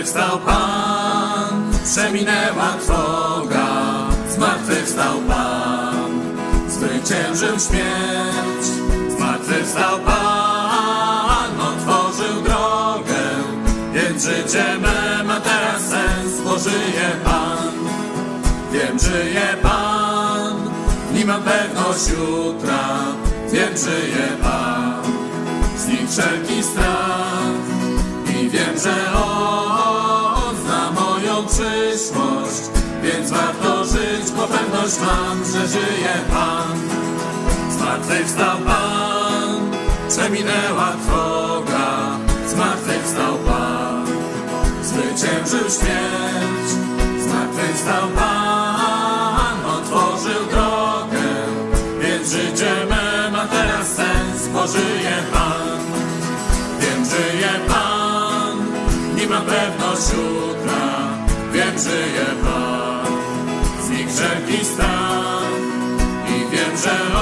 Zmartwychwstał Pan, przeminęła trwoga. Zmartwychwstał Pan, zwyciężył śmierć. Zmartwychwstał Pan, otworzył drogę, więc życie me ma teraz sens, bo żyje Pan. Wiem, żyje Pan, w mam pewność jutra. Wiem, żyje Pan, z wszelki strach. Wiem, że On zna moją przyszłość, więc warto żyć, bo pewność mam, że żyje Pan. Zmartwychwstał Pan, przeminęła trwoga, zmartwychwstał Pan, zwyciężył śmierć, zmartwychwstał Pan, otworzył drogę, więc życie me ma teraz sens, bo żyje Pan. Nie ma pewność jutra, wiem, żyje Pan, znikł wszelki strach i wiem, że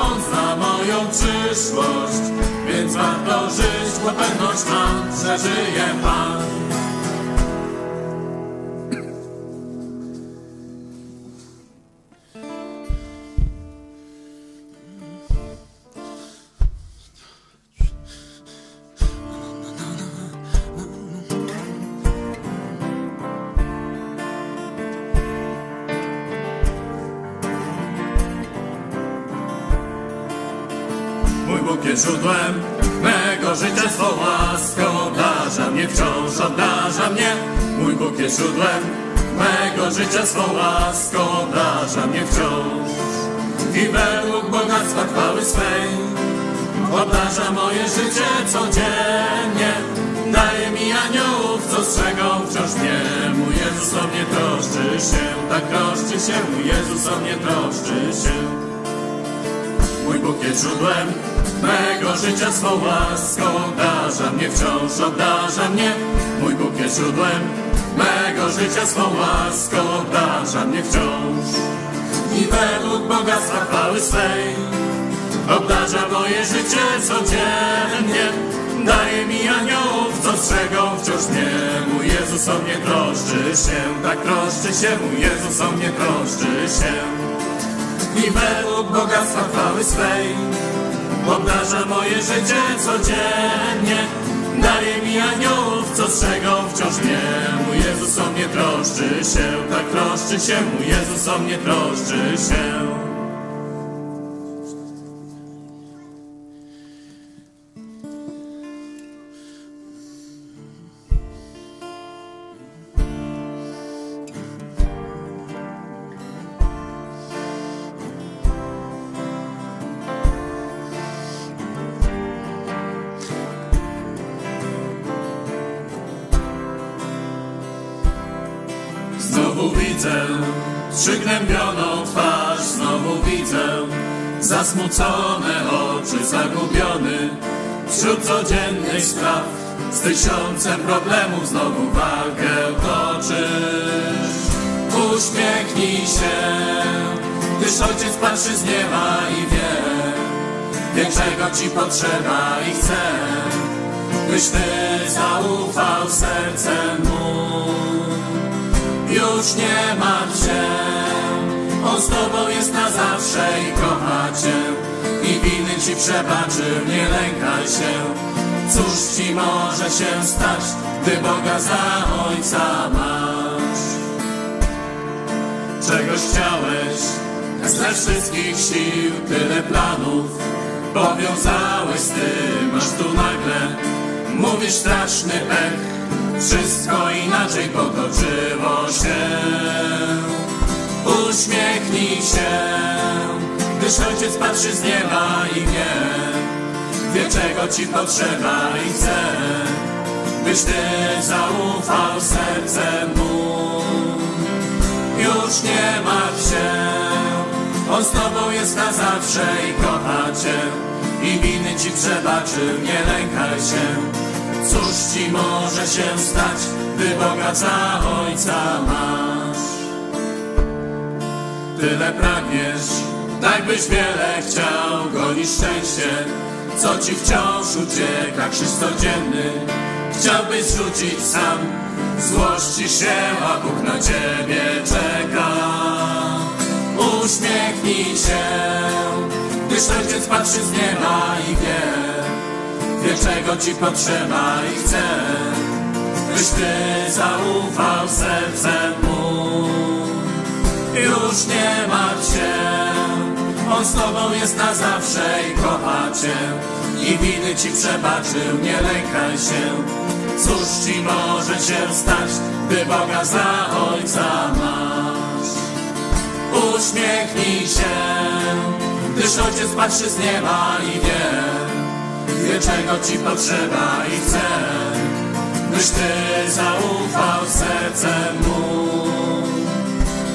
On zna moją przyszłość, więc warto żyć, bo pewność mam, że żyje Pan. Bóg jest źródłem mego życia, swą łaską obdarza mnie, wciąż obdarza mnie. Mój Bóg jest źródłem mego życia, swą łaską obdarza mnie wciąż. I według bogactwa chwały swej obdarza moje życie codziennie. Daje mi aniołów, co strzegą wciąż mnie. Mój Jezus o mnie troszczy się, tak troszczy się, mój Jezus o mnie troszczy się. Mój Bóg jest źródłem mego życia, swą łaską obdarza mnie, wciąż obdarza mnie. Mój Bóg jest źródłem mego życia, swą łaską obdarza mnie wciąż. I według bogactwa chwały swej obdarza moje życie codziennie. Daje mi aniołów, co strzegą wciąż mnie. Mój Jezus o mnie troszczy się, tak troszczy się, mój Jezus o mnie troszczy się i według bogactwa chwały swej obdarza moje życie codziennie. Daje mi aniołów, co strzegą wciąż mnie. Mój Jezus o mnie troszczy się, tak troszczy się, mój Jezus o mnie troszczy się. Spraw. Z tysiącem problemów znowu walkę toczysz. Uśmiechnij się, gdyż ojciec patrzy z nieba i wie, większego ci potrzeba i chce, byś ty zaufał sercem mu. Już nie martw się, On z tobą jest na zawsze i kocha cię. I winy ci przebaczył, nie lękaj się. Cóż ci może się stać, gdy Boga za Ojca masz? Czegoś chciałeś, ze wszystkich sił, tyle planów powiązałeś z tym, aż tu nagle mówisz straszny pech. Wszystko inaczej potoczyło się. Uśmiechnij się, gdyż ojciec patrzy z nieba i wie, wie czego ci potrzeba i chce, byś ty zaufał sercem mu. Już nie martw się, on z tobą jest na zawsze i kocha cię i winy ci przebaczył, nie lękaj się. Cóż ci może się stać, gdy Boga za Ojca masz? Tyle pragniesz, tak byś wiele chciał, gonisz szczęście, co ci wciąż ucieka, krzyż codzienny chciałbyś rzucić sam. Złości się, a Bóg na ciebie czeka. Uśmiechnij się, gdyż ojciec patrzy z nieba i wie, wie czego ci potrzeba i chce, byś ty zaufał sercem mu. Już nie martw się, on z tobą jest na zawsze i kocha cię. I winy ci przebaczył, nie lękaj się. Cóż ci może się stać, gdy Boga za Ojca masz? Uśmiechnij się, gdyż Ojciec patrzy z nieba i wie, wie czego ci potrzeba i chce, byś ty zaufał sercem mu.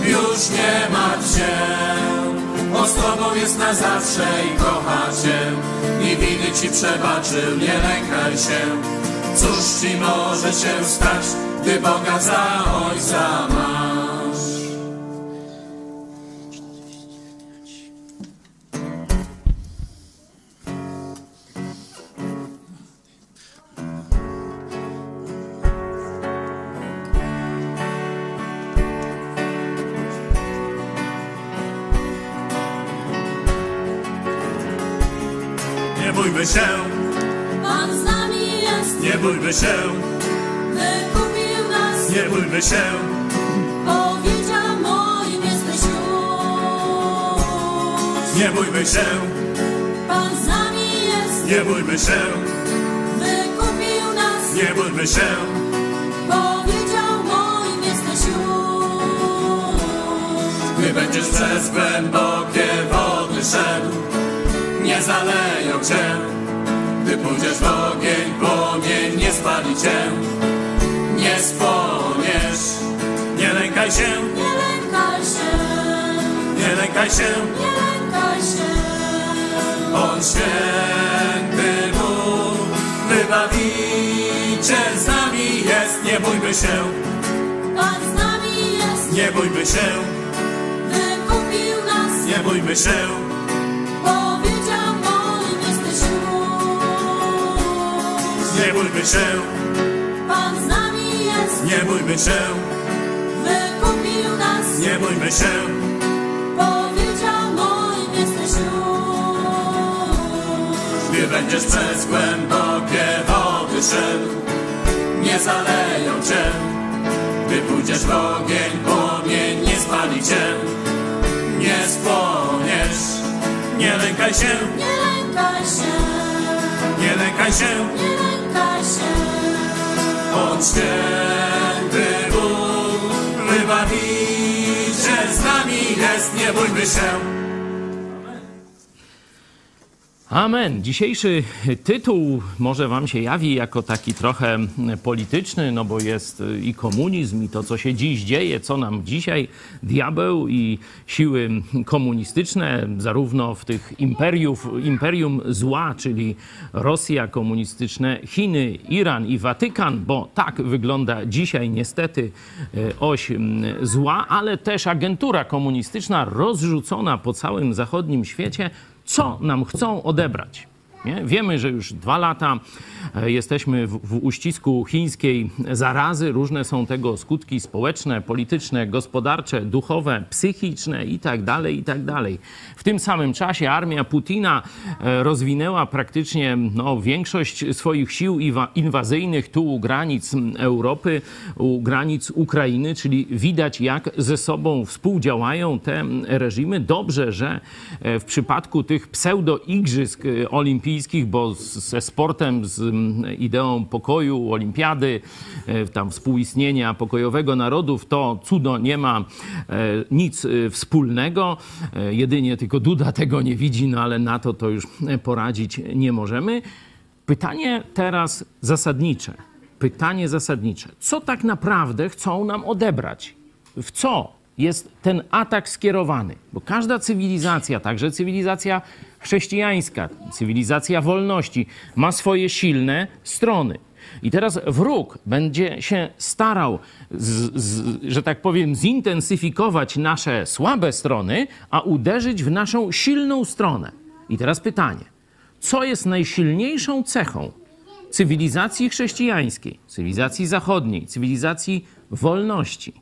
Już nie martw się, on z tobą jest na zawsze i kocha cię. I winy ci przebaczył, nie lękaj się. Cóż ci może się stać, gdy Boga za Ojca masz? Bójmy się, wykupił nas, nie bójmy się, powiedział moim jesteś już. nie bójmy się, Pan z nami jest, nie bójmy się, wykupił nas, nie bójmy się, powiedział moim jesteś już. gdy będziesz przez głębokie wody szedł, nie zaleją cię. Gdy pójdziesz w ogień, płomień nie spali cię, nie spłoniesz. Nie lękaj się, Nie lękaj się, nie lękaj się, nie lękaj się. On święty Bóg, wybawiciel z nami jest. Nie bójmy się, Pan z nami jest, nie bójmy się, wykupił nas, nie bójmy się, nie bójmy się, Pan z nami jest, nie bójmy się, wykupił nas, nie bójmy się, powiedział moim jesteś już. gdy będziesz przez głębokie wody szedł, nie zaleją cię. Gdy pójdziesz w ogień, płomień nie spali cię, nie spłoniesz. Nie lękaj się, Nie lękaj się, nie lękaj się, nie lękaj się. Święty Bóg, wybawiciel z nami jest, nie bójmy się. Amen. Dzisiejszy tytuł może Wam się jawi jako taki trochę polityczny, no bo jest i komunizm, i to, co się dziś dzieje, co nam dzisiaj diabeł i siły komunistyczne, zarówno w tych imperiów, imperium zła, czyli Rosja komunistyczne, Chiny, Iran i Watykan, bo tak wygląda dzisiaj niestety e, oś zła, ale też agentura komunistyczna rozrzucona po całym zachodnim świecie, co nam chcą odebrać. Nie? Wiemy, że już dwa lata e, jesteśmy w, w uścisku chińskiej zarazy. Różne są tego skutki społeczne, polityczne, gospodarcze, duchowe, psychiczne itd. itd. W tym samym czasie armia Putina e, rozwinęła praktycznie no, większość swoich sił inwazyjnych tu u granic Europy, u granic Ukrainy, czyli widać jak ze sobą współdziałają te reżimy. Dobrze, że e, w przypadku tych pseudo-igrzysk e, olimpijskich, bo z- ze sportem, z mm, ideą pokoju, olimpiady, e, tam współistnienia pokojowego narodów, to cudo nie ma e, nic e, wspólnego. Jedynie tylko Duda tego nie widzi, no ale na to to już poradzić nie możemy. Pytanie teraz zasadnicze. Pytanie zasadnicze. Co tak naprawdę chcą nam odebrać? W co jest ten atak skierowany? Bo każda cywilizacja, także cywilizacja chrześcijańska, cywilizacja wolności, ma swoje silne strony. I teraz wróg będzie się starał, z, z, że tak powiem, zintensyfikować nasze słabe strony, a uderzyć w naszą silną stronę. I teraz pytanie: co jest najsilniejszą cechą cywilizacji chrześcijańskiej, cywilizacji zachodniej, cywilizacji wolności,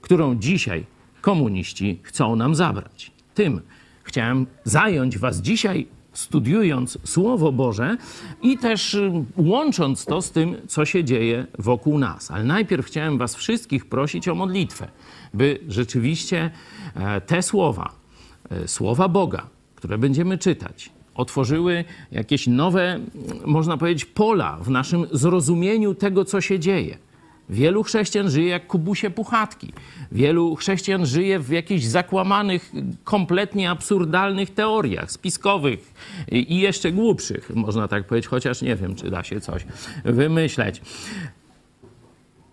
którą dzisiaj komuniści chcą nam zabrać. Tym chciałem zająć Was dzisiaj, studiując Słowo Boże i też y, łącząc to z tym, co się dzieje wokół nas. Ale najpierw chciałem Was wszystkich prosić o modlitwę, by rzeczywiście e, te słowa, e, słowa Boga, które będziemy czytać, otworzyły jakieś nowe, można powiedzieć, pola w naszym zrozumieniu tego, co się dzieje. Wielu chrześcijan żyje jak kubusie puchatki. Wielu chrześcijan żyje w jakichś zakłamanych, kompletnie absurdalnych teoriach spiskowych i jeszcze głupszych, można tak powiedzieć, chociaż nie wiem, czy da się coś wymyśleć.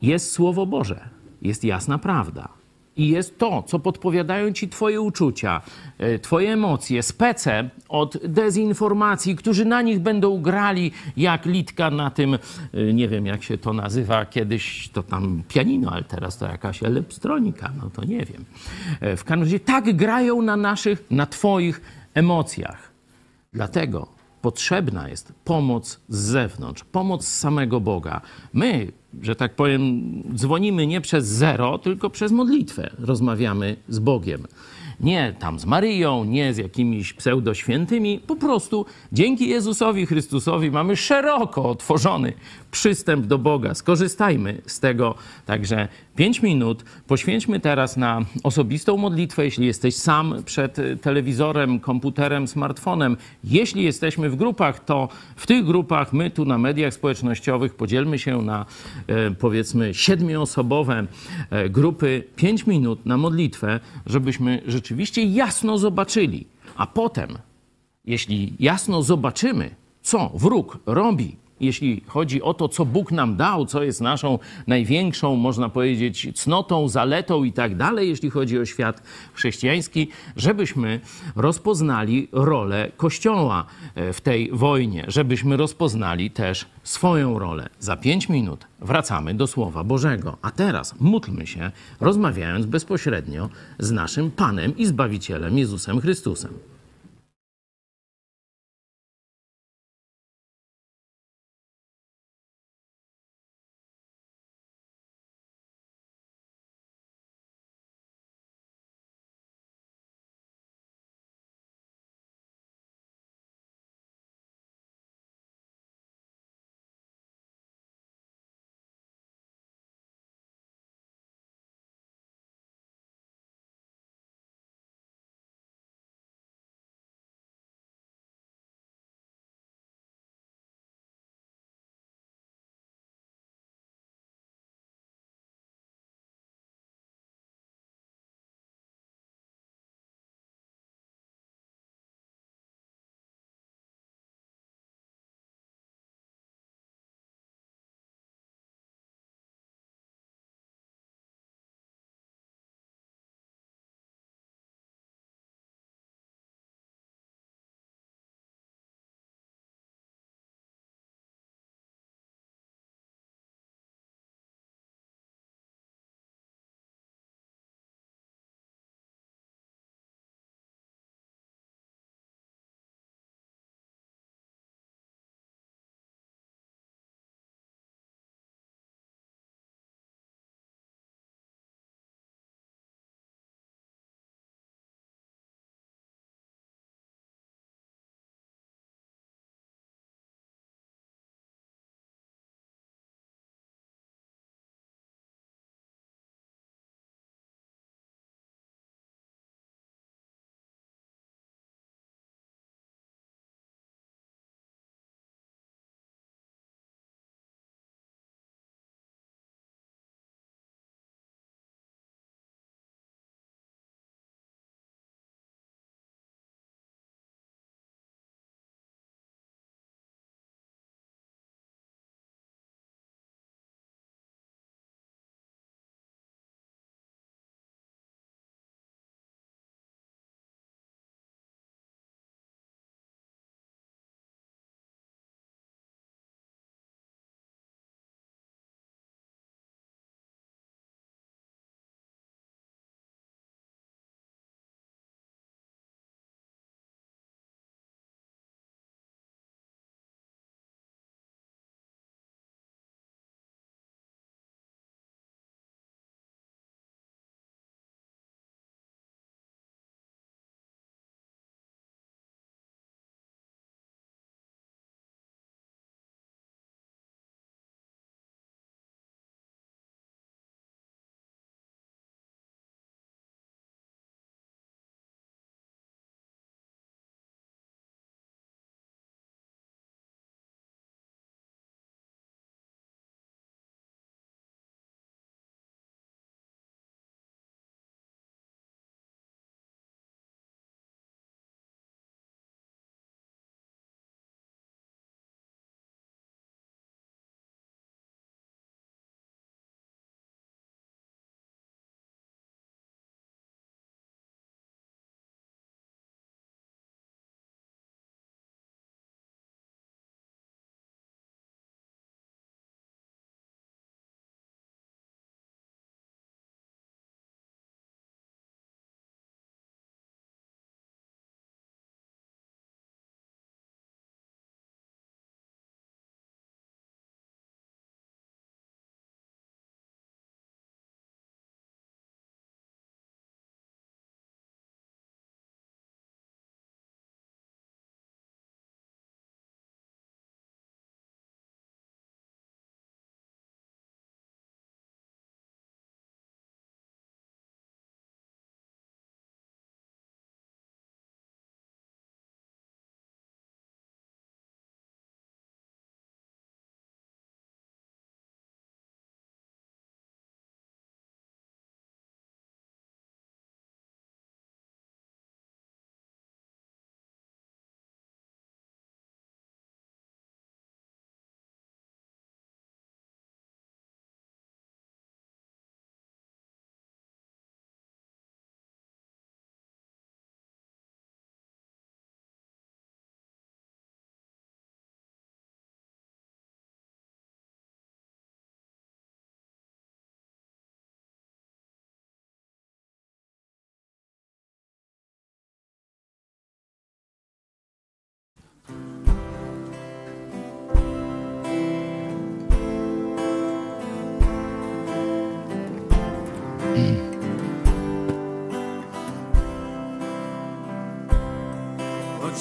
Jest Słowo Boże, jest jasna prawda. I jest to, co podpowiadają ci Twoje uczucia, e, Twoje emocje, spece od dezinformacji, którzy na nich będą grali jak litka na tym, e, nie wiem jak się to nazywa, kiedyś to tam pianino, ale teraz to jakaś elektronika, no to nie wiem. E, W każdym razie tak grają na naszych, na Twoich emocjach. Dlatego potrzebna jest pomoc z zewnątrz, pomoc z samego Boga. My, że tak powiem, dzwonimy nie przez zero, tylko przez modlitwę rozmawiamy z Bogiem. Nie tam z Maryją, nie z jakimiś pseudoświętymi, po prostu dzięki Jezusowi Chrystusowi mamy szeroko otworzony przystęp do Boga. Skorzystajmy z tego. Także pięć minut poświęćmy teraz na osobistą modlitwę, jeśli jesteś sam przed telewizorem, komputerem, smartfonem. Jeśli jesteśmy w grupach, to w tych grupach my tu na mediach społecznościowych podzielmy się na e, powiedzmy siedmioosobowe e, grupy. Pięć minut na modlitwę, żebyśmy rzeczywiście jasno zobaczyli, a potem jeśli jasno zobaczymy, co wróg robi, jeśli chodzi o to, co Bóg nam dał, co jest naszą największą, można powiedzieć, cnotą, zaletą i tak dalej, jeśli chodzi o świat chrześcijański, żebyśmy rozpoznali rolę Kościoła e, w tej wojnie, żebyśmy rozpoznali też swoją rolę. Za pięć minut wracamy do Słowa Bożego. A teraz módlmy się, rozmawiając bezpośrednio z naszym Panem i Zbawicielem Jezusem Chrystusem.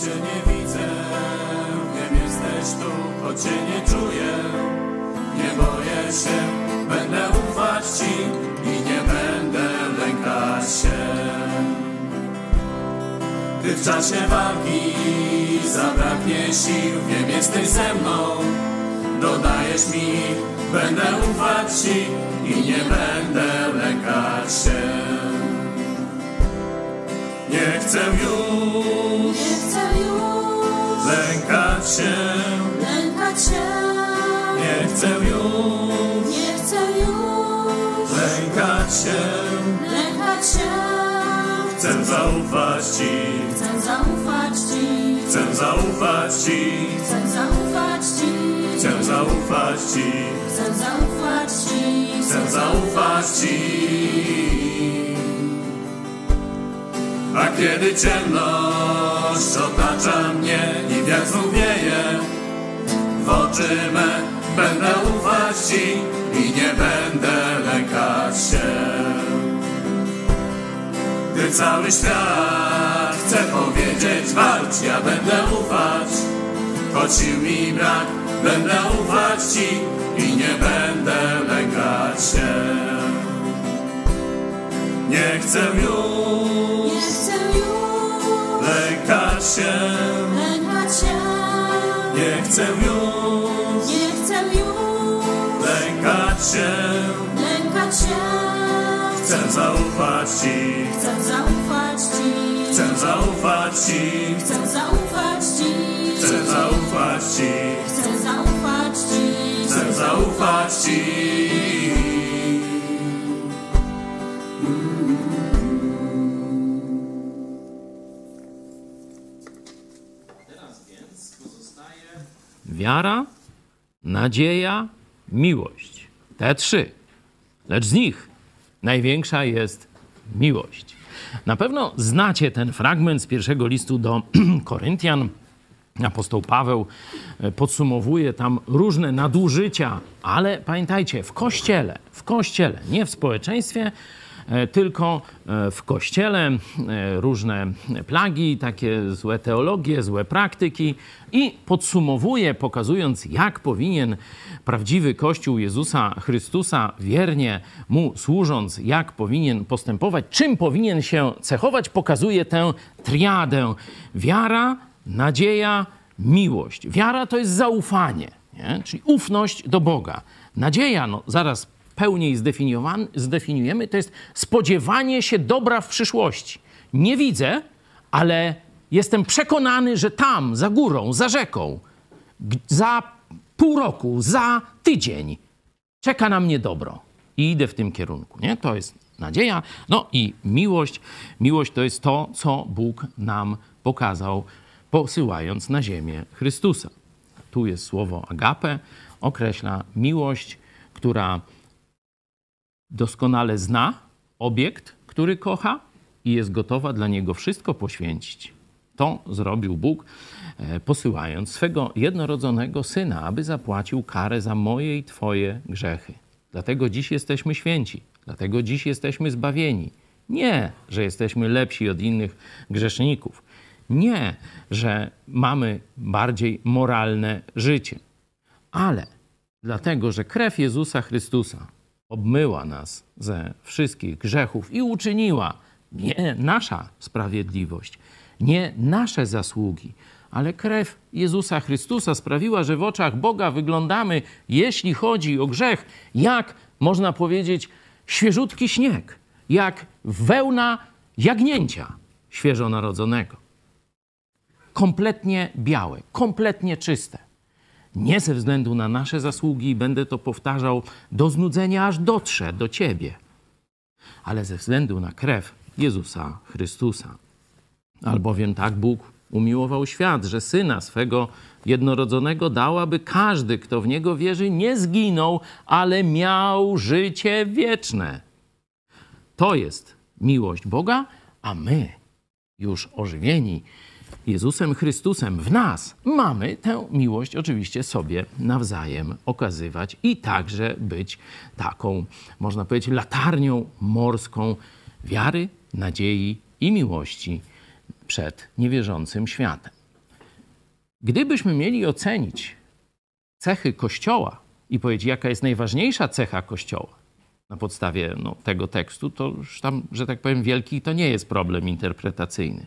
Cię nie widzę, wiem jesteś tu, choć cię nie czuję, nie boję się, będę ufać ci i nie będę lękać się. Gdy w czasie walki zabraknie sił, wiem jesteś ze mną, dodajesz mi, będę ufać ci i nie będę lękać się. Nie chcę już chcę już lękać się, lękać się. nie chcę już Nie chcę już lękać się, lękać się. chcę zaufać Ci, Chcę zaufać Ci. chcę zaufać Ci, Chcę zaufać Ci. chcę zaufać Ci, Chcę zaufać Ci. chcę zaufać Ci. A kiedy ciemność otacza mnie i wiatr wieje, w oczy me będę ufać Ci i nie będę lękać się. Gdy cały świat chce powiedzieć walcz, ja będę ufać, choć mi brak, będę ufać Ci i nie będę lękać się. Nie chcę już się, lękać się. nie chcę już Nie chcę już lękać się, lękać się. chcę zaufać Ci, Chcę zaufać Ci. chcę zaufać Ci, Chcę zaufać Ci. Wiara, nadzieja, miłość. Te trzy. Lecz z nich największa jest miłość. Na pewno znacie ten fragment z pierwszego listu do Koryntian. Apostoł Paweł e, podsumowuje tam różne nadużycia, ale pamiętajcie, w kościele, w kościele, nie w społeczeństwie, tylko e, w kościele e, różne plagi, takie złe teologie, złe praktyki i podsumowuje, pokazując, jak powinien prawdziwy Kościół Jezusa Chrystusa, wiernie mu służąc, jak powinien postępować, czym powinien się cechować, pokazuje tę triadę wiara, nadzieja, miłość. Wiara to jest zaufanie, nie? czyli ufność do Boga. Nadzieja, no zaraz pełniej zdefiniujemy, to jest spodziewanie się dobra w przyszłości. Nie widzę, ale jestem przekonany, że tam, za górą, za rzeką, za pół roku, za tydzień czeka na mnie dobro. I idę w tym kierunku. Nie? To jest nadzieja. No i miłość. Miłość to jest to, co Bóg nam pokazał, posyłając na ziemię Chrystusa. Tu jest słowo agape, określa miłość, która doskonale zna obiekt, który kocha i jest gotowa dla niego wszystko poświęcić. To zrobił Bóg, e, posyłając swego jednorodzonego syna, aby zapłacił karę za moje i Twoje grzechy. Dlatego dziś jesteśmy święci, dlatego dziś jesteśmy zbawieni. Nie, że jesteśmy lepsi od innych grzeszników. Nie, że mamy bardziej moralne życie. Ale dlatego, że krew Jezusa Chrystusa obmyła nas ze wszystkich grzechów i uczyniła nie nasza sprawiedliwość, nie nasze zasługi, ale krew Jezusa Chrystusa sprawiła, że w oczach Boga wyglądamy, jeśli chodzi o grzech, jak można powiedzieć, świeżutki śnieg, jak wełna jagnięcia świeżonarodzonego. Kompletnie białe, kompletnie czyste. Nie ze względu na nasze zasługi, będę to powtarzał do znudzenia, aż dotrze do Ciebie, ale ze względu na krew Jezusa Chrystusa. Albowiem tak Bóg umiłował świat, że syna swego jednorodzonego dał, aby każdy, kto w niego wierzy, nie zginął, ale miał życie wieczne. To jest miłość Boga, a my, już ożywieni, Jezusem Chrystusem w nas, mamy tę miłość oczywiście sobie nawzajem okazywać i także być taką, można powiedzieć, latarnią morską wiary, nadziei i miłości przed niewierzącym światem. Gdybyśmy mieli ocenić cechy Kościoła i powiedzieć, jaka jest najważniejsza cecha Kościoła na podstawie no, tego tekstu, to już tam, że tak powiem, wielki to nie jest problem interpretacyjny.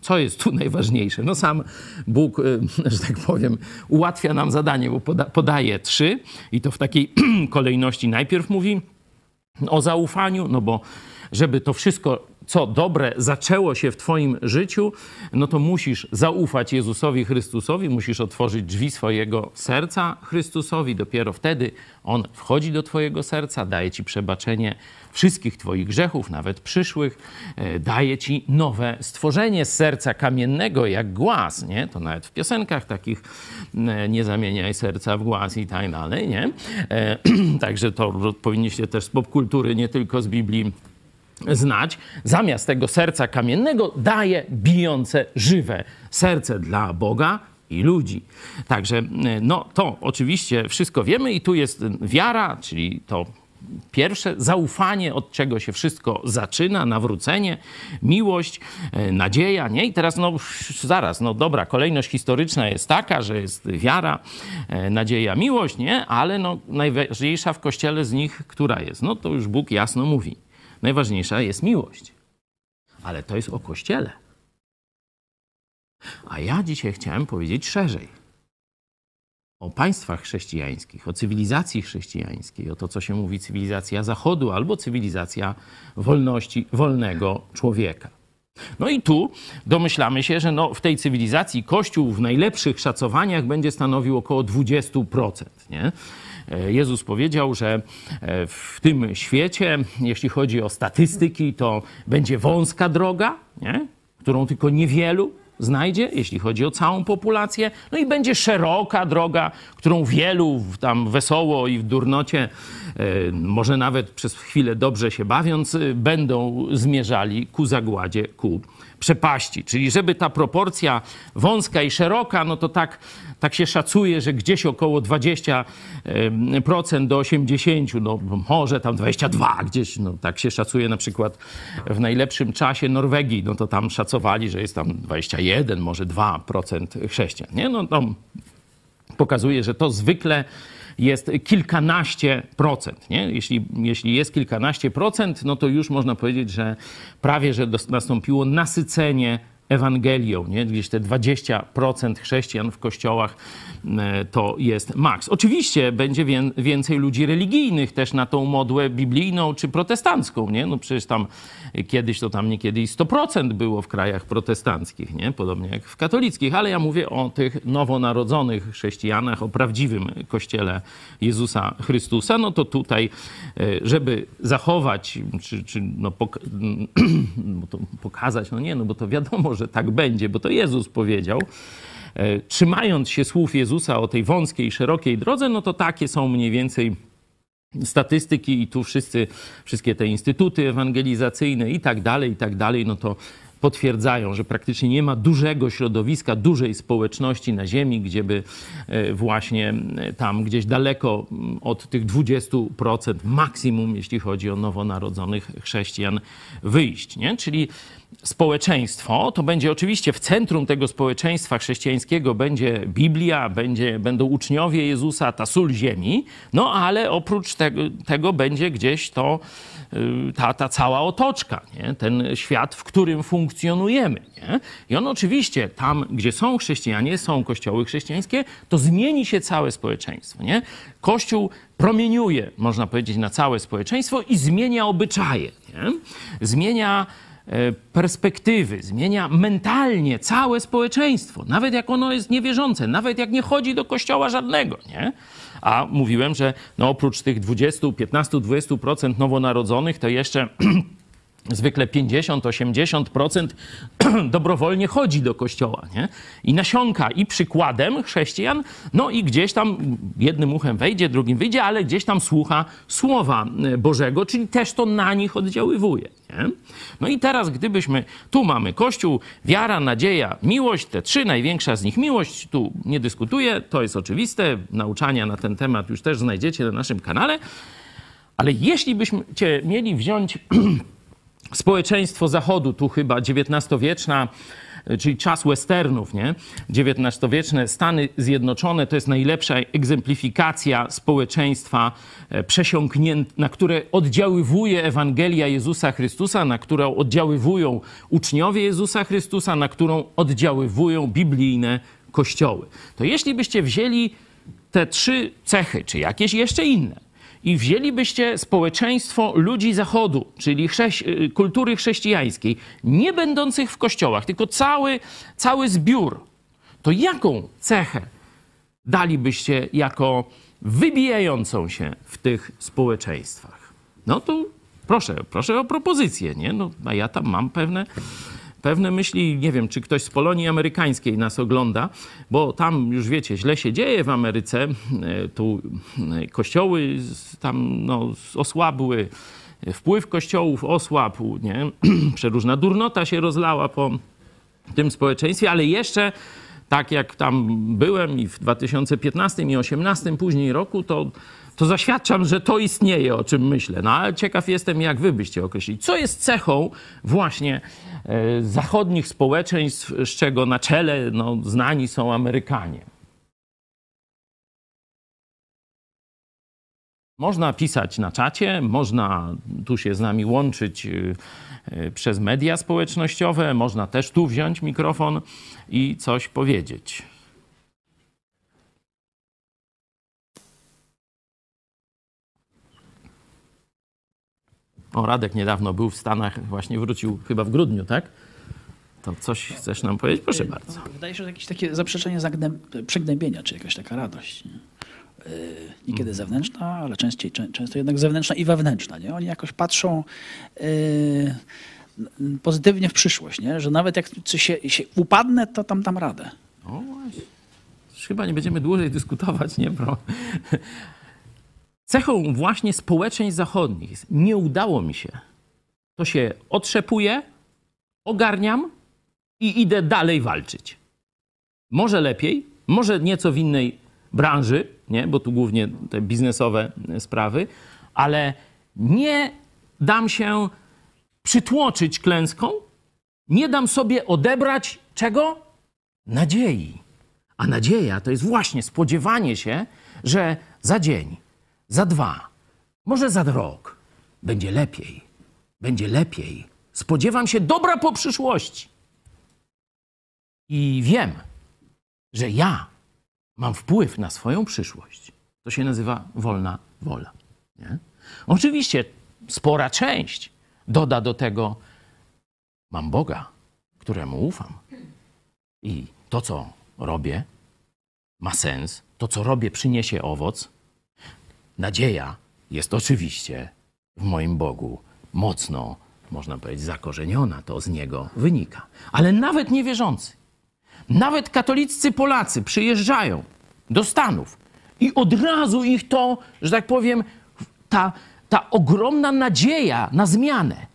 Co jest tu najważniejsze? No sam Bóg, y, że tak powiem, ułatwia nam zadanie, bo poda, podaje trzy i to w takiej kolejności najpierw mówi o zaufaniu, no bo żeby to wszystko, co dobre, zaczęło się w Twoim życiu, no to musisz zaufać Jezusowi Chrystusowi, musisz otworzyć drzwi swojego serca Chrystusowi. Dopiero wtedy On wchodzi do Twojego serca, daje Ci przebaczenie wszystkich Twoich grzechów, nawet przyszłych, e, daje Ci nowe stworzenie z serca kamiennego, jak głaz, nie? To nawet w piosenkach takich e, nie zamieniaj serca w głaz i tak dalej, nie? E, także to powinniście też z popkultury, nie tylko z Biblii znać, zamiast tego serca kamiennego daje bijące, żywe serce dla Boga i ludzi. Także no to oczywiście wszystko wiemy i tu jest wiara, czyli to Pierwsze, zaufanie, od czego się wszystko zaczyna, nawrócenie, miłość, nadzieja, nie? I teraz, no zaraz, no dobra, kolejność historyczna jest taka, że jest wiara, nadzieja, miłość, nie? Ale no najważniejsza w Kościele z nich, która jest? No to już Bóg jasno mówi. Najważniejsza jest miłość. Ale to jest o Kościele. A ja dzisiaj chciałem powiedzieć szerzej. O państwach chrześcijańskich, o cywilizacji chrześcijańskiej, o to, co się mówi cywilizacja Zachodu albo cywilizacja wolności, wolnego człowieka. No i tu domyślamy się, że no w tej cywilizacji Kościół w najlepszych szacowaniach będzie stanowił około 20%. Nie? Jezus powiedział, że w tym świecie, jeśli chodzi o statystyki, to będzie wąska droga, nie? którą tylko niewielu znajdzie, jeśli chodzi o całą populację. No i będzie szeroka droga, którą wielu tam wesoło i w durnocie, może nawet przez chwilę dobrze się bawiąc, będą zmierzali ku zagładzie, ku przepaści. Czyli żeby ta proporcja wąska i szeroka, no to tak, tak się szacuje, że gdzieś około 20% do 80%, no może tam 22 gdzieś, no tak się szacuje na przykład w najlepszym czasie Norwegii, no to tam szacowali, że jest tam 21, może 2% chrześcijan, nie? No to pokazuje, że to zwykle jest kilkanaście procent. Nie? Jeśli, jeśli jest kilkanaście procent, no to już można powiedzieć, że prawie że nastąpiło nasycenie Ewangelią, nie? gdzieś te 20% chrześcijan w kościołach to jest maks. Oczywiście będzie więcej ludzi religijnych też na tą modłę biblijną czy protestancką, nie? No przecież tam kiedyś to tam niekiedy 100% było w krajach protestanckich, nie? Podobnie jak w katolickich, ale ja mówię o tych nowonarodzonych chrześcijanach, o prawdziwym kościele Jezusa Chrystusa, no to tutaj, e, żeby zachować, czy, czy no pok pokazać, no nie, no bo to wiadomo, że tak będzie, bo to Jezus powiedział. E, trzymając się słów Jezusa o tej wąskiej, szerokiej drodze, no to takie są mniej więcej statystyki i tu wszyscy, wszystkie te instytuty ewangelizacyjne i tak dalej, i tak dalej, no to potwierdzają, że praktycznie nie ma dużego środowiska, dużej społeczności na Ziemi, gdzie by e, właśnie e, tam gdzieś daleko od tych 20% maksimum, jeśli chodzi o nowonarodzonych chrześcijan, wyjść. Nie? Czyli społeczeństwo, to będzie oczywiście w centrum tego społeczeństwa chrześcijańskiego będzie Biblia, będzie, będą uczniowie Jezusa, ta sól ziemi, no ale oprócz tego, tego będzie gdzieś to y, ta, ta cała otoczka, nie? ten świat, w którym funkcjonujemy. Nie? I on oczywiście tam, gdzie są chrześcijanie, są kościoły chrześcijańskie, to zmieni się całe społeczeństwo. Nie? Kościół promieniuje, można powiedzieć, na całe społeczeństwo i zmienia obyczaje. Nie? Zmienia perspektywy, zmienia mentalnie całe społeczeństwo, nawet jak ono jest niewierzące, nawet jak nie chodzi do kościoła żadnego, nie? A mówiłem, że no oprócz tych 20, 15, 20% nowonarodzonych, to jeszcze zwykle 50-80% dobrowolnie chodzi do kościoła, nie? I nasiąka i przykładem chrześcijan, no i gdzieś tam jednym uchem wejdzie, drugim wyjdzie, ale gdzieś tam słucha Słowa e, Bożego, czyli też to na nich oddziaływuje, nie? No i teraz, gdybyśmy, tu mamy Kościół, wiara, nadzieja, miłość, te trzy, największa z nich miłość, tu nie dyskutuję, to jest oczywiste, nauczania na ten temat już też znajdziecie na naszym kanale, ale jeśli byśmy mieli wziąć społeczeństwo Zachodu, tu chyba XIX-wieczna, czyli czas westernów, nie? XIX-wieczne Stany Zjednoczone to jest najlepsza egzemplifikacja społeczeństwa e, przesiąknięte, na które oddziaływuje Ewangelia Jezusa Chrystusa, na którą oddziaływują uczniowie Jezusa Chrystusa, na którą oddziaływują biblijne kościoły. To jeśli byście wzięli te trzy cechy, czy jakieś jeszcze inne, i wzięlibyście społeczeństwo ludzi Zachodu, czyli y, kultury chrześcijańskiej, nie będących w kościołach, tylko cały, cały zbiór, to jaką cechę dalibyście jako wybijającą się w tych społeczeństwach? No to proszę, proszę o propozycję, nie? No, a ja tam mam pewne pewne myśli, nie wiem, czy ktoś z Polonii amerykańskiej nas ogląda, bo tam już wiecie, źle się dzieje w Ameryce, e, tu e, kościoły tam no, osłabły, wpływ kościołów osłabł, nie? przeróżna durnota się rozlała po tym społeczeństwie, ale jeszcze tak jak tam byłem i w 2015 i 2018 później roku, to to zaświadczam, że to istnieje, o czym myślę. No ale ciekaw jestem, jak wy byście określili. Co jest cechą właśnie e, zachodnich społeczeństw, z czego na czele no, znani są Amerykanie? Można pisać na czacie, można tu się z nami łączyć e, przez media społecznościowe, można też tu wziąć mikrofon i coś powiedzieć. O, Radek niedawno był w Stanach, właśnie wrócił chyba w grudniu, tak? To coś chcesz nam powiedzieć? Proszę bardzo. Wydaje się, że jakieś takie zaprzeczenie przygnębienia, czy jakaś taka radość. Nie? Niekiedy mhm. zewnętrzna, ale częściej, często jednak zewnętrzna i wewnętrzna. Nie? Oni jakoś patrzą yy, pozytywnie w przyszłość, nie? że nawet jak coś się, się upadnę, to tam tam radę. O właśnie. Chyba nie będziemy dłużej dyskutować, nie? Bro. Cechą właśnie społeczeństw zachodnich jest, nie udało mi się. To się otrzepuję, ogarniam i idę dalej walczyć. Może lepiej, może nieco w innej branży, nie? bo tu głównie te biznesowe sprawy, ale nie dam się przytłoczyć klęską, nie dam sobie odebrać czego? Nadziei. A nadzieja to jest właśnie spodziewanie się, że za dzień, za dwa, może za rok będzie lepiej. Będzie lepiej. Spodziewam się dobra po przyszłości. I wiem, że ja mam wpływ na swoją przyszłość. To się nazywa wolna wola. Nie? Oczywiście spora część doda do tego, mam Boga, któremu ufam. I to, co robię, ma sens. To, co robię, przyniesie owoc. Nadzieja jest oczywiście w moim Bogu mocno, można powiedzieć, zakorzeniona. To z niego wynika. Ale nawet niewierzący, nawet katoliccy Polacy przyjeżdżają do Stanów i od razu ich to, że tak powiem, ta, ta ogromna nadzieja na zmianę,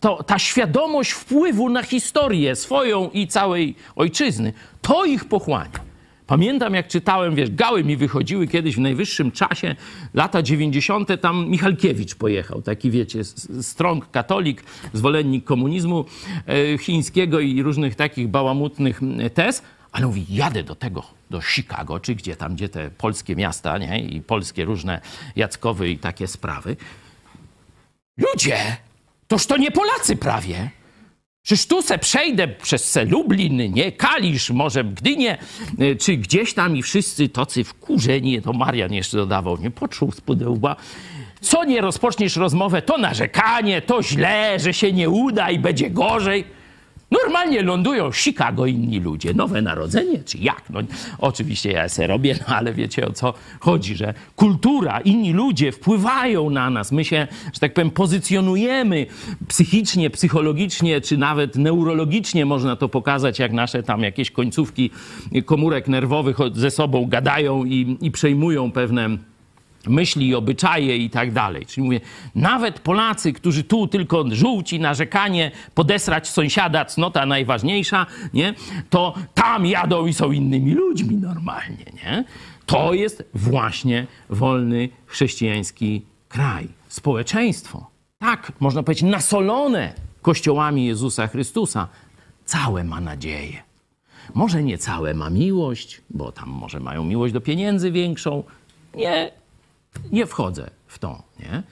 to, ta świadomość wpływu na historię swoją i całej ojczyzny, to ich pochłania. Pamiętam, jak czytałem, wiesz, gały mi wychodziły kiedyś w najwyższym czasie, lata 90. tam Michalkiewicz pojechał, taki wiecie, strong katolik, zwolennik komunizmu e, chińskiego i różnych takich bałamutnych tez, ale mówi, jadę do tego, do Chicago, czy gdzie tam, gdzie te polskie miasta, nie, i polskie różne Jackowy i takie sprawy. Ludzie, toż to nie Polacy prawie. Przecież tu se przejdę przez se Lublin, nie, Kalisz, może Gdynię, y, czy gdzieś tam i wszyscy tacy wkurzeni, to Marian jeszcze dodawał, nie, poczuł z pudełba. Co nie rozpoczniesz rozmowę, to narzekanie, to źle, że się nie uda i będzie gorzej. Normalnie lądują w Chicago inni ludzie. Nowe narodzenie, czy jak? No, oczywiście ja se robię, no ale wiecie o co chodzi, że kultura, inni ludzie wpływają na nas. My się, że tak powiem, pozycjonujemy psychicznie, psychologicznie, czy nawet neurologicznie można to pokazać, jak nasze tam jakieś końcówki komórek nerwowych ze sobą gadają i, i przejmują pewne myśli i obyczaje i tak dalej. Czyli mówię, nawet Polacy, którzy tu tylko żółci, narzekanie, podesrać sąsiada, cnota najważniejsza, nie? to tam jadą i są innymi ludźmi normalnie. Nie? To jest właśnie wolny chrześcijański kraj, społeczeństwo. Tak, można powiedzieć, nasolone kościołami Jezusa Chrystusa. Całe ma nadzieję. Może nie całe ma miłość, bo tam może mają miłość do pieniędzy większą. Nie, nie wchodzę w to. Nie?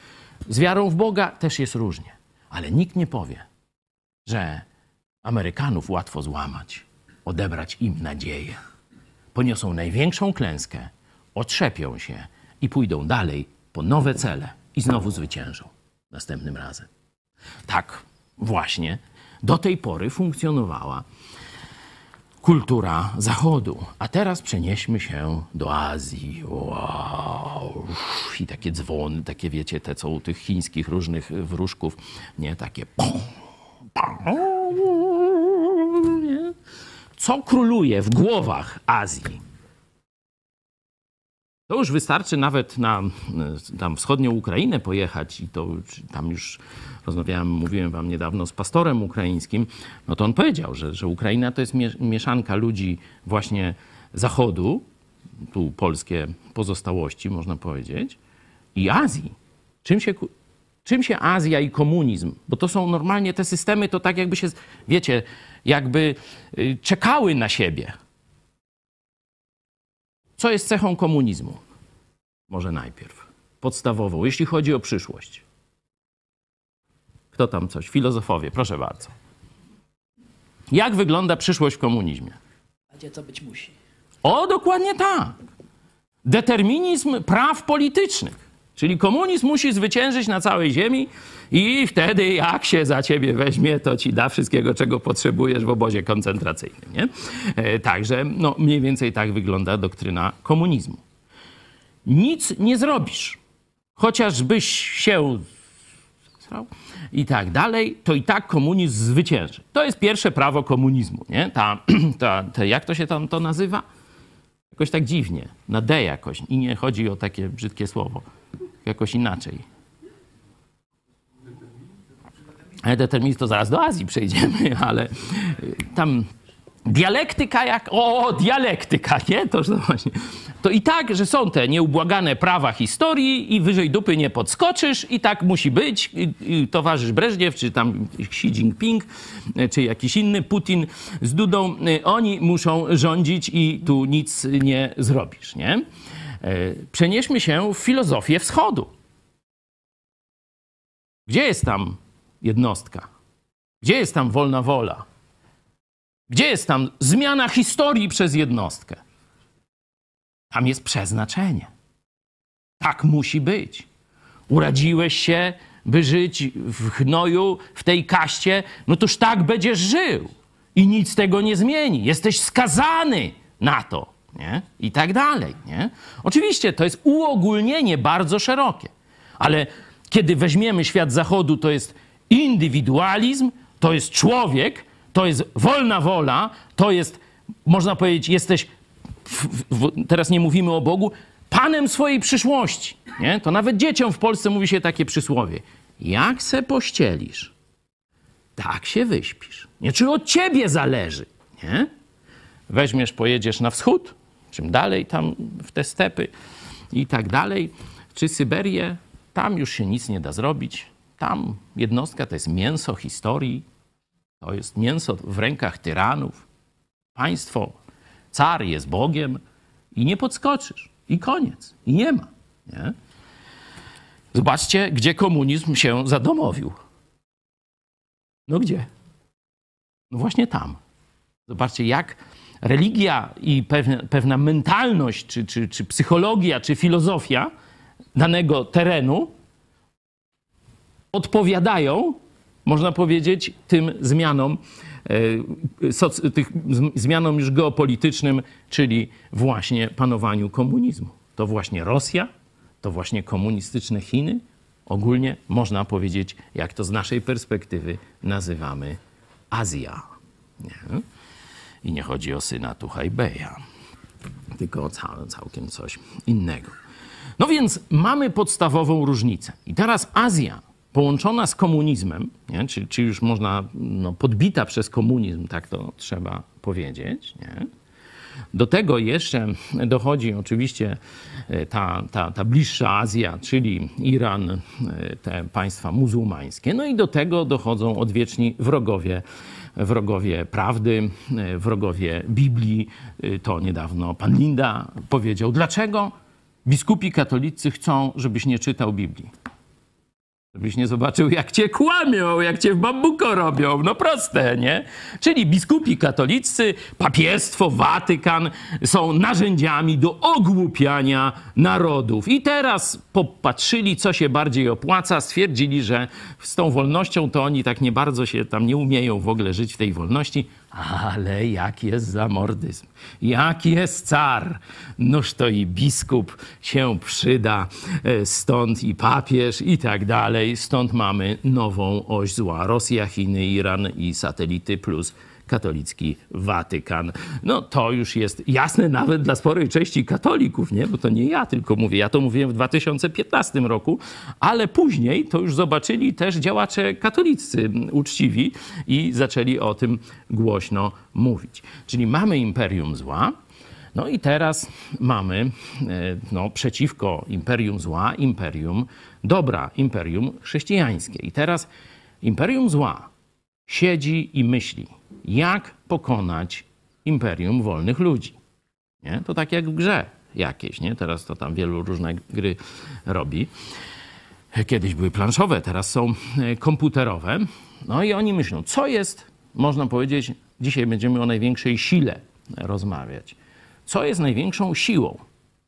Z wiarą w Boga też jest różnie, ale nikt nie powie, że Amerykanów łatwo złamać, odebrać im nadzieję. Poniosą największą klęskę, otrzepią się i pójdą dalej po nowe cele i znowu zwyciężą następnym razem. Tak właśnie do tej pory funkcjonowała kultura Zachodu. A teraz przenieśmy się do Azji. Wow. I takie dzwony, takie wiecie, te co u tych chińskich różnych wróżków, nie? Takie nie? Co króluje w głowach Azji? To już wystarczy nawet na tam wschodnią Ukrainę pojechać i to tam już rozmawiałem, mówiłem wam niedawno z pastorem ukraińskim, no to on powiedział, że, że Ukraina to jest mieszanka ludzi właśnie zachodu, tu polskie pozostałości można powiedzieć, i Azji. Czym się, czym się Azja i komunizm, bo to są normalnie te systemy, to tak jakby się, wiecie, jakby y, czekały na siebie. Co jest cechą komunizmu? Może najpierw. Podstawową, jeśli chodzi o przyszłość. Kto tam coś? Filozofowie, proszę bardzo. Jak wygląda przyszłość w komunizmie? A gdzie to być musi? O, dokładnie tak. Determinizm praw politycznych. Czyli komunizm musi zwyciężyć na całej ziemi i wtedy jak się za ciebie weźmie, to ci da wszystkiego, czego potrzebujesz w obozie koncentracyjnym. Nie? E, także no, mniej więcej tak wygląda doktryna komunizmu. Nic nie zrobisz, chociażbyś się i tak dalej, to i tak komunizm zwycięży. To jest pierwsze prawo komunizmu. Nie? Ta, ta, ta, jak to się tam to nazywa? Jakoś tak dziwnie, na D jakoś. I nie chodzi o takie brzydkie słowo. Jakoś inaczej. Determinizm to zaraz do Azji przejdziemy, ale tam Dialektyka jak... O, dialektyka, nie? To, to właśnie... To i tak, że są te nieubłagane prawa historii i wyżej dupy nie podskoczysz i tak musi być. Towarzysz Breżniew, czy tam Xi Jinping, czy jakiś inny Putin z Dudą, oni muszą rządzić i tu nic nie zrobisz, nie? E, przenieśmy się w filozofię wschodu. Gdzie jest tam jednostka? Gdzie jest tam wolna wola? Gdzie jest tam zmiana historii przez jednostkę? Tam jest przeznaczenie. Tak musi być. Urodziłeś się, by żyć w gnoju, w tej kaście, no toż tak będziesz żył. I nic tego nie zmieni. Jesteś skazany na to. Nie? I tak dalej. Nie? Oczywiście to jest uogólnienie bardzo szerokie, ale kiedy weźmiemy świat zachodu, to jest indywidualizm, to jest człowiek, to jest wolna wola, to jest, można powiedzieć, jesteś, w, w, teraz nie mówimy o Bogu, panem swojej przyszłości. Nie? To nawet dzieciom w Polsce mówi się takie przysłowie. Jak se pościelisz, tak się wyśpisz. Nie? Czy od ciebie zależy. Nie? Weźmiesz, pojedziesz na wschód, czym dalej tam w te stepy i tak dalej, czy Syberię, tam już się nic nie da zrobić. Tam jednostka to jest mięso historii, to jest mięso w rękach tyranów. Państwo, car jest Bogiem i nie podskoczysz. I koniec. I nie ma. Nie? Zobaczcie, gdzie komunizm się zadomowił. No gdzie? No właśnie tam. Zobaczcie, jak religia i pewna, mentalność, czy, czy, czy psychologia, czy filozofia danego terenu odpowiadają można powiedzieć, tym zmianom, e, tych zmianom już geopolitycznym, czyli właśnie panowaniu komunizmu. To właśnie Rosja, to właśnie komunistyczne Chiny, ogólnie można powiedzieć, jak to z naszej perspektywy nazywamy Azja. Nie? I nie chodzi o syna Tuchajbeja, tylko o cał, całkiem coś innego. No więc mamy podstawową różnicę. I teraz Azja połączona z komunizmem, nie? Czy, czy już można no, podbita przez komunizm, tak to trzeba powiedzieć, nie? Do tego jeszcze dochodzi oczywiście e, ta, ta, ta bliższa Azja, czyli Iran, e, te państwa muzułmańskie. No i do tego dochodzą odwieczni wrogowie, wrogowie prawdy, e, wrogowie Biblii. E, To niedawno pan Linda powiedział. Dlaczego biskupi katolicy chcą, żebyś nie czytał Biblii? Żebyś nie zobaczył, jak cię kłamią, jak cię w bambuko robią. No proste, nie? Czyli biskupi katolicy, papiestwo, Watykan są narzędziami do ogłupiania narodów. I teraz popatrzyli, co się bardziej opłaca, stwierdzili, że z tą wolnością to oni tak nie bardzo się tam nie umieją w ogóle żyć w tej wolności. Ale jak jest zamordyzm, jak jest car, noż to i biskup się przyda, e, stąd i papież i tak dalej. Stąd mamy nową oś zła. Rosja, Chiny, Iran i satelity plus katolicki Watykan. No to już jest jasne nawet dla sporej części katolików, nie? Bo to nie ja tylko mówię. Ja to mówiłem w 2015 roku, ale później to już zobaczyli też działacze katolicy uczciwi i zaczęli o tym głośno mówić. Czyli mamy imperium zła, no i teraz mamy e, no, przeciwko imperium zła, imperium dobra, imperium chrześcijańskie. I teraz imperium zła siedzi i myśli, jak pokonać imperium wolnych ludzi. Nie? To tak jak w grze jakiejś, nie? Teraz to tam wielu różne gry robi. Kiedyś były planszowe, teraz są e, komputerowe. No i oni myślą, co jest, można powiedzieć, dzisiaj będziemy o największej sile rozmawiać. Co jest największą siłą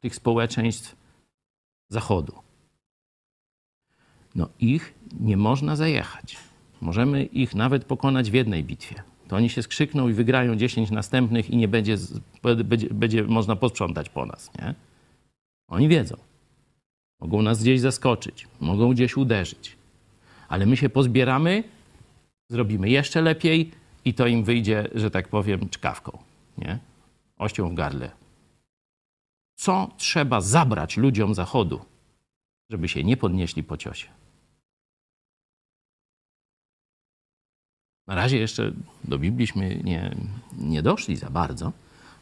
tych społeczeństw Zachodu? No ich nie można zajechać. Możemy ich nawet pokonać w jednej bitwie. To oni się skrzykną i wygrają 10 następnych i nie będzie, będzie, będzie można posprzątać po nas, nie? Oni wiedzą. Mogą nas gdzieś zaskoczyć, mogą gdzieś uderzyć. Ale my się pozbieramy, zrobimy jeszcze lepiej i to im wyjdzie, że tak powiem, czkawką, nie? Ością w gardle. Co trzeba zabrać ludziom Zachodu, żeby się nie podnieśli po ciosie? Na razie jeszcze do Bibliśmy nie, nie doszli za bardzo,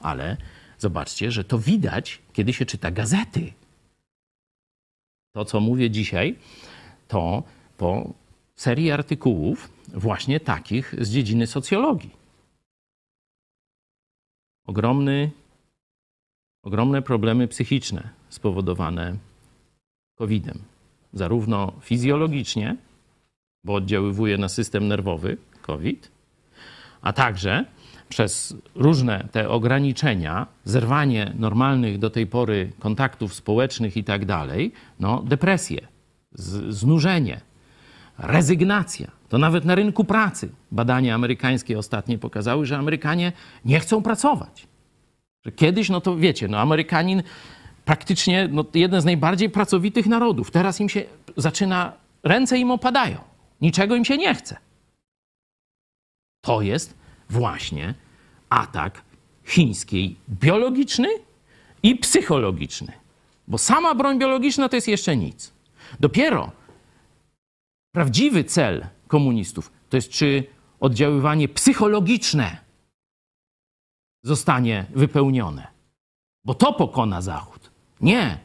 ale zobaczcie, że to widać, kiedy się czyta gazety. To, co mówię dzisiaj, to po serii artykułów właśnie takich z dziedziny socjologii. Ogromny, ogromne problemy psychiczne spowodowane COVID-em. Zarówno fizjologicznie, bo oddziaływuje na system nerwowy COVID, a także przez różne te ograniczenia, zerwanie normalnych do tej pory kontaktów społecznych i tak dalej, no depresję, znużenie, rezygnacja. To nawet na rynku pracy badania amerykańskie ostatnie pokazały, że Amerykanie nie chcą pracować. Kiedyś, no to wiecie, no Amerykanin praktycznie no, jeden z najbardziej pracowitych narodów. Teraz im się zaczyna, ręce im opadają. Niczego im się nie chce. To jest właśnie atak chińskiej biologiczny i psychologiczny. Bo sama broń biologiczna to jest jeszcze nic. Dopiero prawdziwy cel komunistów to jest, czy oddziaływanie psychologiczne zostanie wypełnione. Bo to pokona Zachód. Nie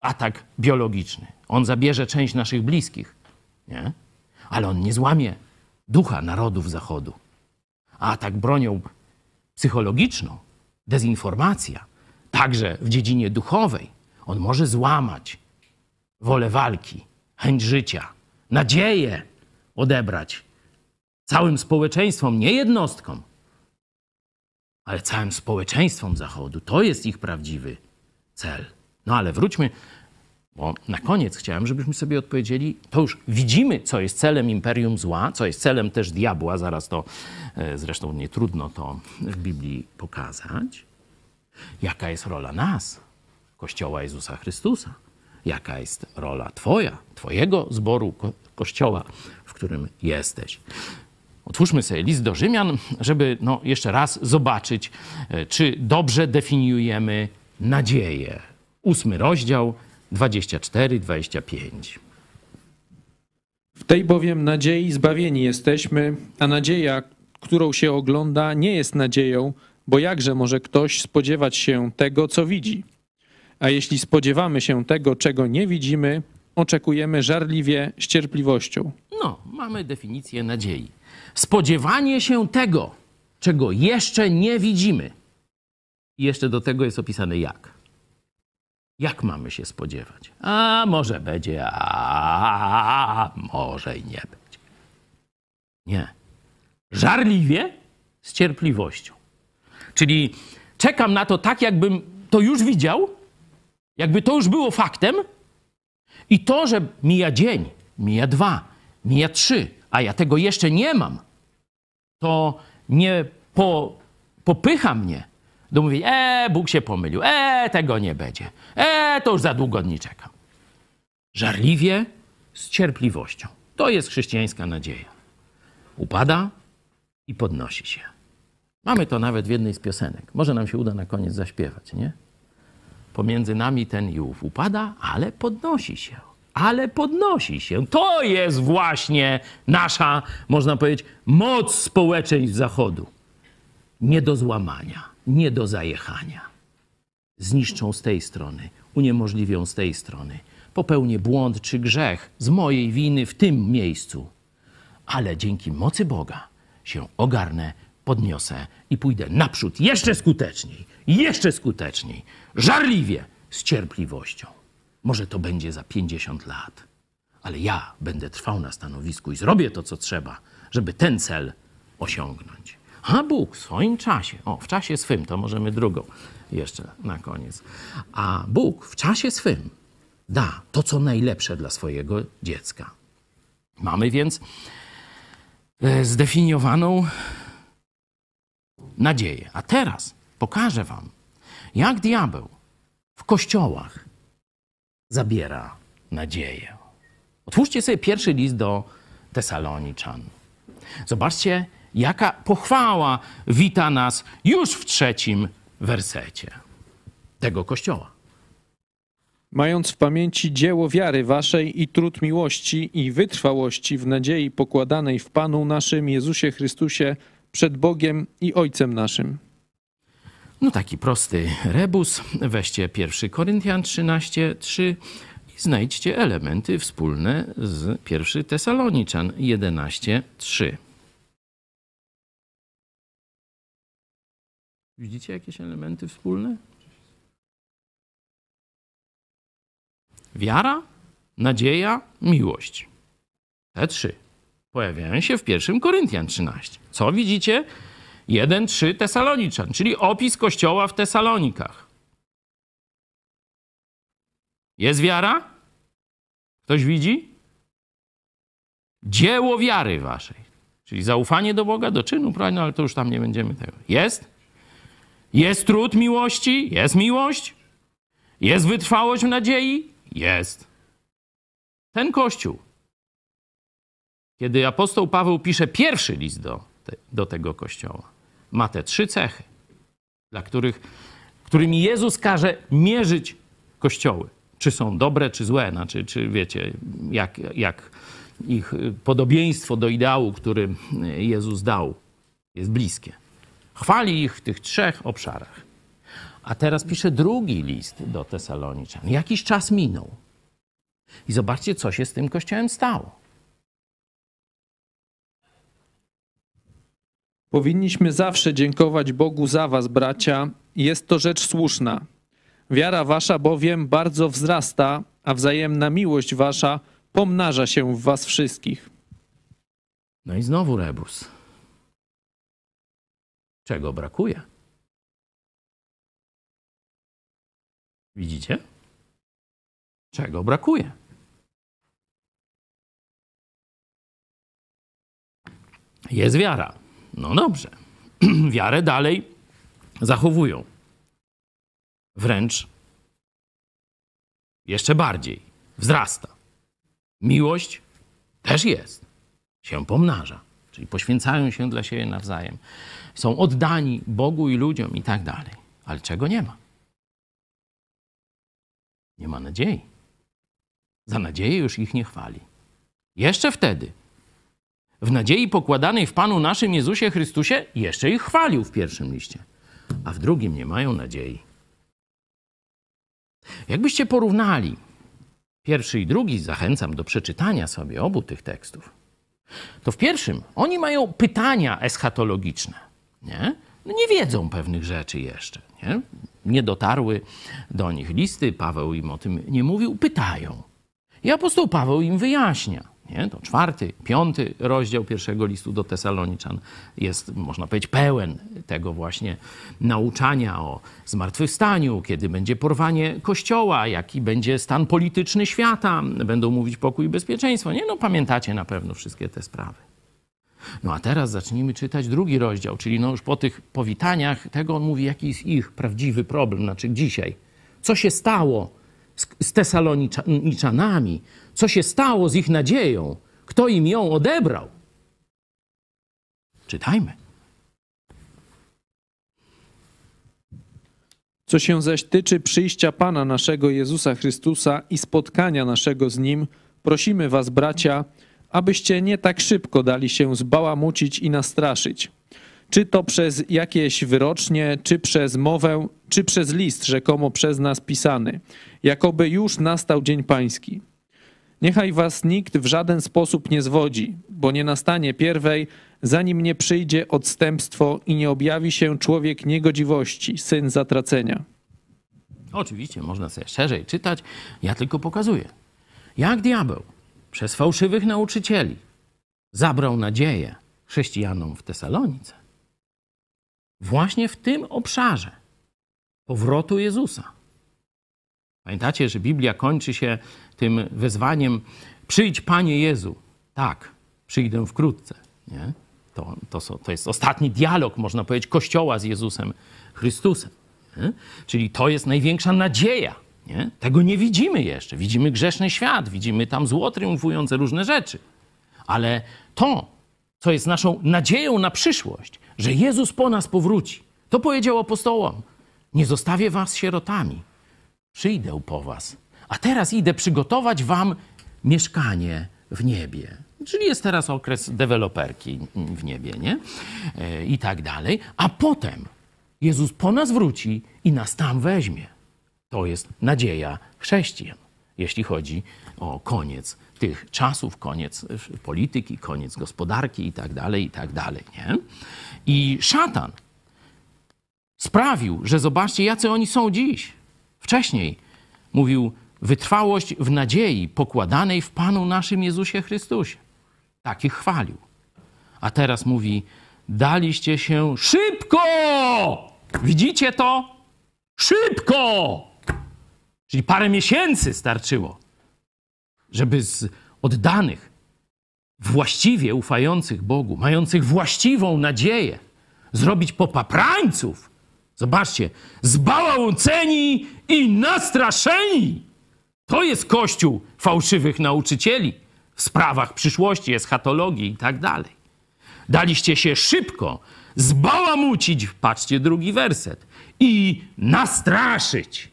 atak biologiczny. On zabierze część naszych bliskich, nie? ale on nie złamie ducha narodów Zachodu. A atak bronią psychologiczną, dezinformacja, także w dziedzinie duchowej, on może złamać wolę walki, chęć życia, nadzieję odebrać całym społeczeństwom, nie jednostkom, ale całym społeczeństwom Zachodu. To jest ich prawdziwy cel. No ale wróćmy Bo na koniec chciałem, żebyśmy sobie odpowiedzieli, to już widzimy, co jest celem imperium zła, co jest celem też diabła, zaraz to, e, zresztą nie trudno to w Biblii pokazać. Jaka jest rola nas, Kościoła Jezusa Chrystusa? Jaka jest rola Twoja, Twojego zboru ko- Kościoła, w którym jesteś? Otwórzmy sobie list do Rzymian, żeby no, jeszcze raz zobaczyć, e, czy dobrze definiujemy nadzieję. Ósmy rozdział, 24-25. W tej bowiem nadziei zbawieni jesteśmy, a nadzieja, którą się ogląda, nie jest nadzieją, bo jakże może ktoś spodziewać się tego, co widzi? A jeśli spodziewamy się tego, czego nie widzimy, oczekujemy żarliwie z cierpliwością. No, mamy definicję nadziei. Spodziewanie się tego, czego jeszcze nie widzimy. I jeszcze do tego jest opisane jak. Jak mamy się spodziewać? A może będzie, a może i nie będzie. Nie. Żarliwie z cierpliwością. Czyli czekam na to tak, jakbym to już widział, jakby to już było faktem, i to, że mija dzień, mija dwa, mija trzy, a ja tego jeszcze nie mam, to nie po, popycha mnie do mówienia, e, Bóg się pomylił, e, tego nie będzie, e, to już za długo nie czekam. Żarliwie, z cierpliwością. To jest chrześcijańska nadzieja. Upada i podnosi się. Mamy to nawet w jednej z piosenek. Może nam się uda na koniec zaśpiewać, nie? pomiędzy nami ten i ów upada, ale podnosi się. Ale podnosi się. To jest właśnie nasza, można powiedzieć, moc społeczeństw Zachodu. Nie do złamania, nie do zajechania. Zniszczą z tej strony, uniemożliwią z tej strony. Popełnię błąd czy grzech z mojej winy w tym miejscu. Ale dzięki mocy Boga się ogarnę, podniosę i pójdę naprzód jeszcze skuteczniej, jeszcze skuteczniej, żarliwie, z cierpliwością. Może to będzie za 50 lat, ale ja będę trwał na stanowisku i zrobię to, co trzeba, żeby ten cel osiągnąć. A Bóg w swoim czasie, o, w czasie swym, to możemy drugą jeszcze na koniec. A Bóg w czasie swym da to, co najlepsze dla swojego dziecka. Mamy więc e, zdefiniowaną nadzieję. A teraz pokażę Wam, jak diabeł w kościołach zabiera nadzieję. Otwórzcie sobie pierwszy list do Tesaloniczan. Zobaczcie, jaka pochwała wita nas już w trzecim wersecie tego kościoła. Mając w pamięci dzieło wiary waszej i trud miłości i wytrwałości w nadziei pokładanej w Panu naszym Jezusie Chrystusie przed Bogiem i Ojcem naszym. No taki prosty rebus. Weźcie 1 Koryntian 13, 3 i znajdźcie elementy wspólne z 1 Tesaloniczan 11, 3. Widzicie jakieś elementy wspólne? Wiara, nadzieja, miłość. Te trzy pojawiają się w 1 Koryntian 13. Co widzicie? 1-3 Tesaloniczan, czyli opis kościoła w Tesalonikach. Jest wiara? Ktoś widzi? Dzieło wiary waszej. Czyli zaufanie do Boga, do czynu? No, ale to już tam nie będziemy tego. Jest? Jest trud miłości? Jest miłość? Jest wytrwałość w nadziei? Jest. Ten kościół, kiedy apostoł Paweł pisze pierwszy list do, te, do tego kościoła, ma te trzy cechy, dla których, którymi Jezus każe mierzyć kościoły. Czy są dobre, czy złe, znaczy, czy wiecie, jak, jak ich podobieństwo do ideału, który Jezus dał, jest bliskie. Chwali ich w tych trzech obszarach. A teraz pisze drugi list do Tesaloniczan. Jakiś czas minął. I zobaczcie, co się z tym kościołem stało. Powinniśmy zawsze dziękować Bogu za was, bracia. Jest to rzecz słuszna. Wiara wasza bowiem bardzo wzrasta, a wzajemna miłość wasza pomnaża się w was wszystkich. No i znowu rebus. Czego brakuje? Widzicie? Czego brakuje? Jest wiara. No dobrze. Wiarę dalej zachowują. Wręcz jeszcze bardziej wzrasta. Miłość też jest. Się pomnaża. Czyli poświęcają się dla siebie nawzajem. Są oddani Bogu i ludziom i tak dalej. Ale czego nie ma? Nie ma nadziei. Za nadzieję już ich nie chwali. Jeszcze wtedy, w nadziei pokładanej w Panu naszym Jezusie Chrystusie, jeszcze ich chwalił w pierwszym liście, a w drugim nie mają nadziei. Jakbyście porównali pierwszy i drugi, zachęcam do przeczytania sobie obu tych tekstów, to w pierwszym oni mają pytania eschatologiczne. Nie? No nie wiedzą pewnych rzeczy jeszcze. Nie? nie dotarły do nich listy, Paweł im o tym nie mówił, pytają. I apostoł Paweł im wyjaśnia. Nie? To czwarty, piąty rozdział pierwszego listu do Tesaloniczan jest, można powiedzieć, pełen tego właśnie nauczania o zmartwychwstaniu, kiedy będzie porwanie Kościoła, jaki będzie stan polityczny świata, będą mówić pokój i bezpieczeństwo. Nie? No pamiętacie na pewno wszystkie te sprawy. No a teraz zacznijmy czytać drugi rozdział, czyli no już po tych powitaniach tego on mówi, jaki jest ich prawdziwy problem, znaczy dzisiaj. Co się stało z, z? Co się stało z ich nadzieją? Kto im ją odebrał? Czytajmy. Co się zaś tyczy przyjścia Pana naszego Jezusa Chrystusa i spotkania naszego z Nim, prosimy Was, bracia, abyście nie tak szybko dali się zbałamucić i nastraszyć. Czy to przez jakieś wyrocznie, czy przez mowę, czy przez list rzekomo przez nas pisany, jakoby już nastał dzień pański. Niechaj was nikt w żaden sposób nie zwodzi, bo nie nastanie pierwej, zanim nie przyjdzie odstępstwo i nie objawi się człowiek niegodziwości, syn zatracenia. Oczywiście, można sobie szerzej czytać, ja tylko pokazuję. Jak diabeł przez fałszywych nauczycieli zabrał nadzieję chrześcijanom w Tesalonice. Właśnie w tym obszarze powrotu Jezusa. Pamiętacie, że Biblia kończy się tym wezwaniem: Przyjdź, Panie Jezu. Tak, przyjdę wkrótce. Nie? To, to, to jest ostatni dialog, można powiedzieć, Kościoła z Jezusem Chrystusem. Nie? Czyli to jest największa nadzieja nie? Tego nie widzimy jeszcze. Widzimy grzeszny świat, widzimy tam zło triumfujące, różne rzeczy. Ale to, co jest naszą nadzieją na przyszłość, że Jezus po nas powróci, to powiedział apostołom: Nie zostawię was sierotami, przyjdę po was. A teraz idę przygotować wam mieszkanie w niebie. Czyli jest teraz okres deweloperki w niebie, nie? E, I tak dalej. A potem Jezus po nas wróci i nas tam weźmie. To jest nadzieja chrześcijan, jeśli chodzi o koniec tych czasów, koniec polityki, koniec gospodarki i tak dalej, i tak dalej. Nie? I szatan sprawił, że zobaczcie, jacy oni są dziś. Wcześniej mówił wytrwałość w nadziei pokładanej w Panu naszym Jezusie Chrystusie. Takich chwalił. A teraz mówi, daliście się szybko! Widzicie to? Szybko! Czyli parę miesięcy starczyło, żeby z oddanych, właściwie ufających Bogu, mających właściwą nadzieję, zrobić popaprańców. Zobaczcie, zbałałceni i nastraszeni. To jest kościół fałszywych nauczycieli w sprawach przyszłości, eschatologii i tak dalej. Daliście się szybko zbałamucić, patrzcie drugi werset, i nastraszyć.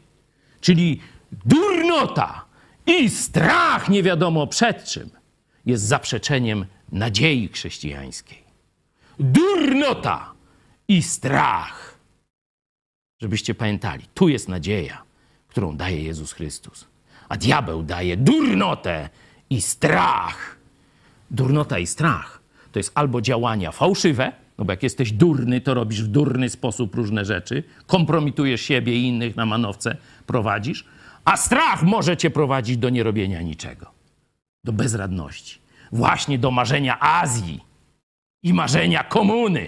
Czyli durnota i strach nie wiadomo przed czym jest zaprzeczeniem nadziei chrześcijańskiej. Durnota i strach. Żebyście pamiętali, tu jest nadzieja, którą daje Jezus Chrystus. A diabeł daje durnotę i strach. Durnota i strach to jest albo działania fałszywe, no bo jak jesteś durny, to robisz w durny sposób różne rzeczy, kompromitujesz siebie i innych na manowce, prowadzisz, a strach może cię prowadzić do nierobienia niczego, do bezradności, właśnie do marzenia Azji i marzenia komuny.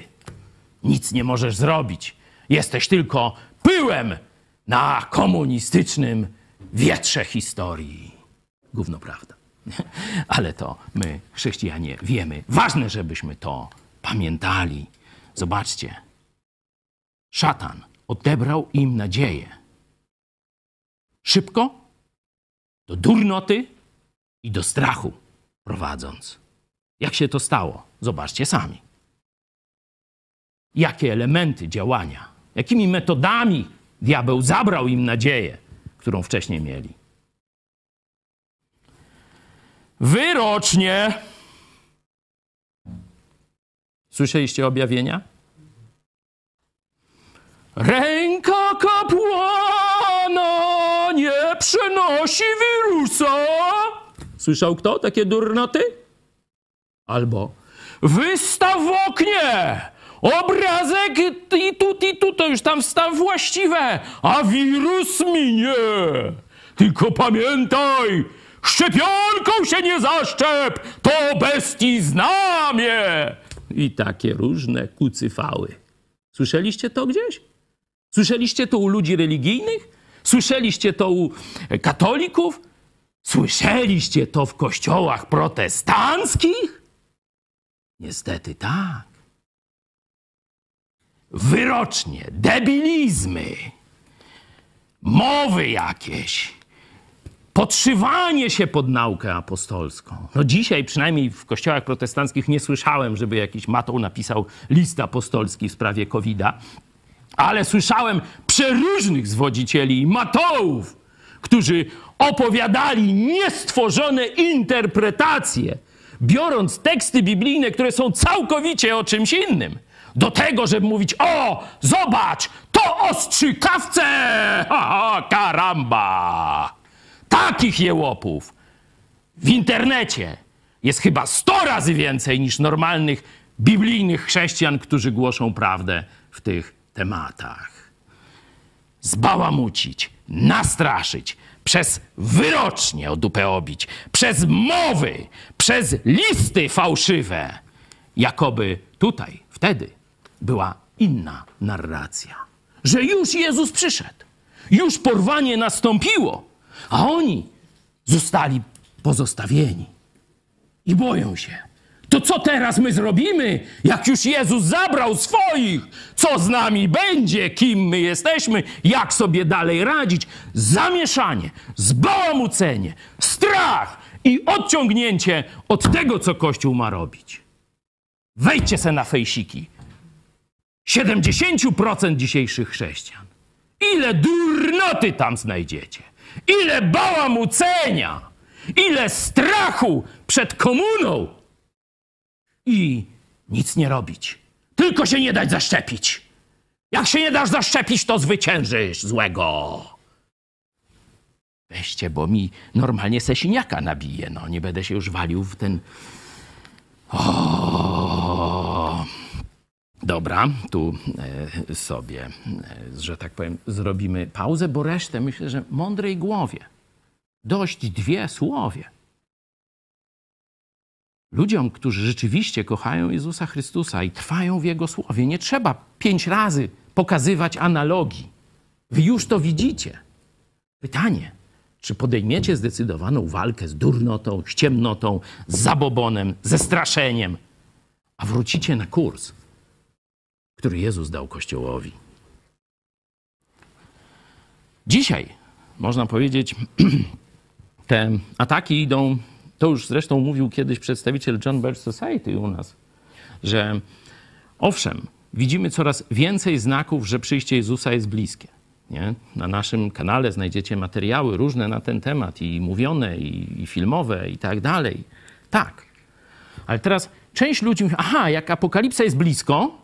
Nic nie możesz zrobić. Jesteś tylko pyłem na komunistycznym wietrze historii. Gówno prawda. Ale to my, chrześcijanie, wiemy. Ważne, żebyśmy to pamiętali. Zobaczcie. Szatan odebrał im nadzieję. Szybko, do durnoty i do strachu prowadząc. Jak się to stało? Zobaczcie sami. Jakie elementy działania, jakimi metodami diabeł zabrał im nadzieję, którą wcześniej mieli. Wyrocznie. Słyszeliście objawienia? Ręka kapłana nie przenosi wirusa. Słyszał kto takie durnoty? Albo wystaw w oknie obrazek i tu, i tu, to już tam wstaw właściwe, a wirus minie. Tylko pamiętaj, szczepionką się nie zaszczep, to bestii znamie. I takie różne kucyfały. Słyszeliście to gdzieś? Słyszeliście to u ludzi religijnych? Słyszeliście to u katolików? Słyszeliście to w kościołach protestanckich? Niestety tak. Wyrocznie, debilizmy, mowy jakieś, podszywanie się pod naukę apostolską. No dzisiaj przynajmniej w kościołach protestanckich nie słyszałem, żeby jakiś matoł napisał list apostolski w sprawie COVID-a, ale słyszałem przeróżnych zwodzicieli i matołów, którzy opowiadali niestworzone interpretacje, biorąc teksty biblijne, które są całkowicie o czymś innym, do tego, żeby mówić: O, zobacz, to ostrzykawce! Ha, ha, karamba! Takich jełopów w internecie jest chyba 100 razy więcej niż normalnych biblijnych chrześcijan, którzy głoszą prawdę w tych tematach. Zbałamucić, nastraszyć, przez wyrocznie o dupę obić, przez mowy, przez listy fałszywe. Jakoby tutaj, wtedy była inna narracja. Że już Jezus przyszedł, już porwanie nastąpiło, a oni zostali pozostawieni i boją się. To co teraz my zrobimy, jak już Jezus zabrał swoich? Co z nami będzie? Kim my jesteśmy? Jak sobie dalej radzić? Zamieszanie, zbałamucenie, strach i odciągnięcie od tego, co Kościół ma robić. Wejdźcie se na fejsiki. 70% dzisiejszych chrześcijan. Ile durnoty tam znajdziecie? Ile bałamucenia? Ile strachu przed komuną? i nic nie robić. Tylko się nie dać zaszczepić. Jak się nie dasz zaszczepić, to zwyciężysz złego. Weźcie, bo mi normalnie sesiniaka nabije. No, nie będę się już walił w ten... O! Dobra, tu e, sobie, e, że tak powiem, zrobimy pauzę, bo resztę myślę, że mądrej głowie. Dość dwie słowie. Ludziom, którzy rzeczywiście kochają Jezusa Chrystusa i trwają w Jego słowie, nie trzeba pięć razy pokazywać analogii. Wy już to widzicie. Pytanie, czy podejmiecie zdecydowaną walkę z durnotą, z ciemnotą, z zabobonem, ze straszeniem, a wrócicie na kurs, który Jezus dał Kościołowi. Dzisiaj, można powiedzieć, te ataki idą to już zresztą mówił kiedyś przedstawiciel John Birch Society u nas, że owszem, widzimy coraz więcej znaków, że przyjście Jezusa jest bliskie. Nie? Na naszym kanale znajdziecie materiały różne na ten temat, i mówione, i, i filmowe, i tak dalej. Tak. Ale teraz część ludzi mówi, aha, jak apokalipsa jest blisko,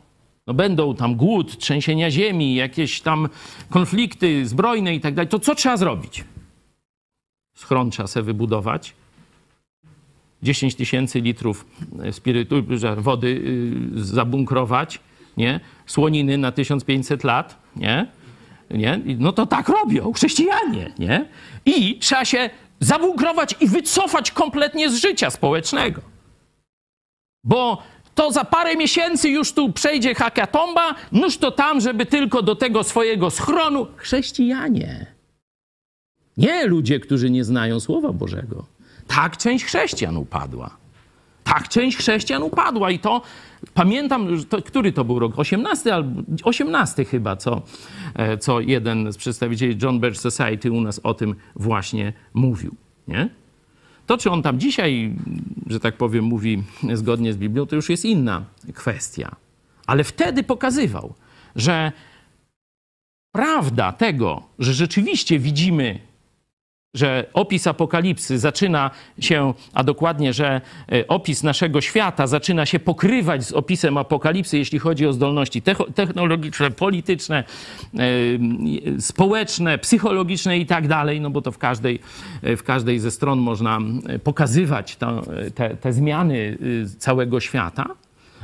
no będą tam głód, trzęsienia ziemi, jakieś tam konflikty zbrojne i tak dalej, to co trzeba zrobić? Schron trzeba sobie wybudować, 10 tysięcy litrów e, spirytu, wody y, zabunkrować, nie? Słoniny na 1500 lat, nie? nie? No to tak robią chrześcijanie, nie? I trzeba się zabunkrować i wycofać kompletnie z życia społecznego. Bo to za parę miesięcy już tu przejdzie hakatomba, nóż to tam, żeby tylko do tego swojego schronu chrześcijanie. Nie ludzie, którzy nie znają Słowa Bożego. Tak część chrześcijan upadła. Tak część chrześcijan upadła i to pamiętam, to, który to był rok? 18 albo 18 chyba, co, e, co jeden z przedstawicieli John Birch Society u nas o tym właśnie mówił. Nie? To, czy on tam dzisiaj, że tak powiem, mówi zgodnie z Biblią, to już jest inna kwestia. Ale wtedy pokazywał, że prawda tego, że rzeczywiście widzimy że opis apokalipsy zaczyna się, a dokładnie, że e, opis naszego świata zaczyna się pokrywać z opisem apokalipsy, jeśli chodzi o zdolności technologiczne, polityczne, e, społeczne, psychologiczne i tak dalej, no bo to w każdej, e, w każdej ze stron można pokazywać to, te, te zmiany całego świata,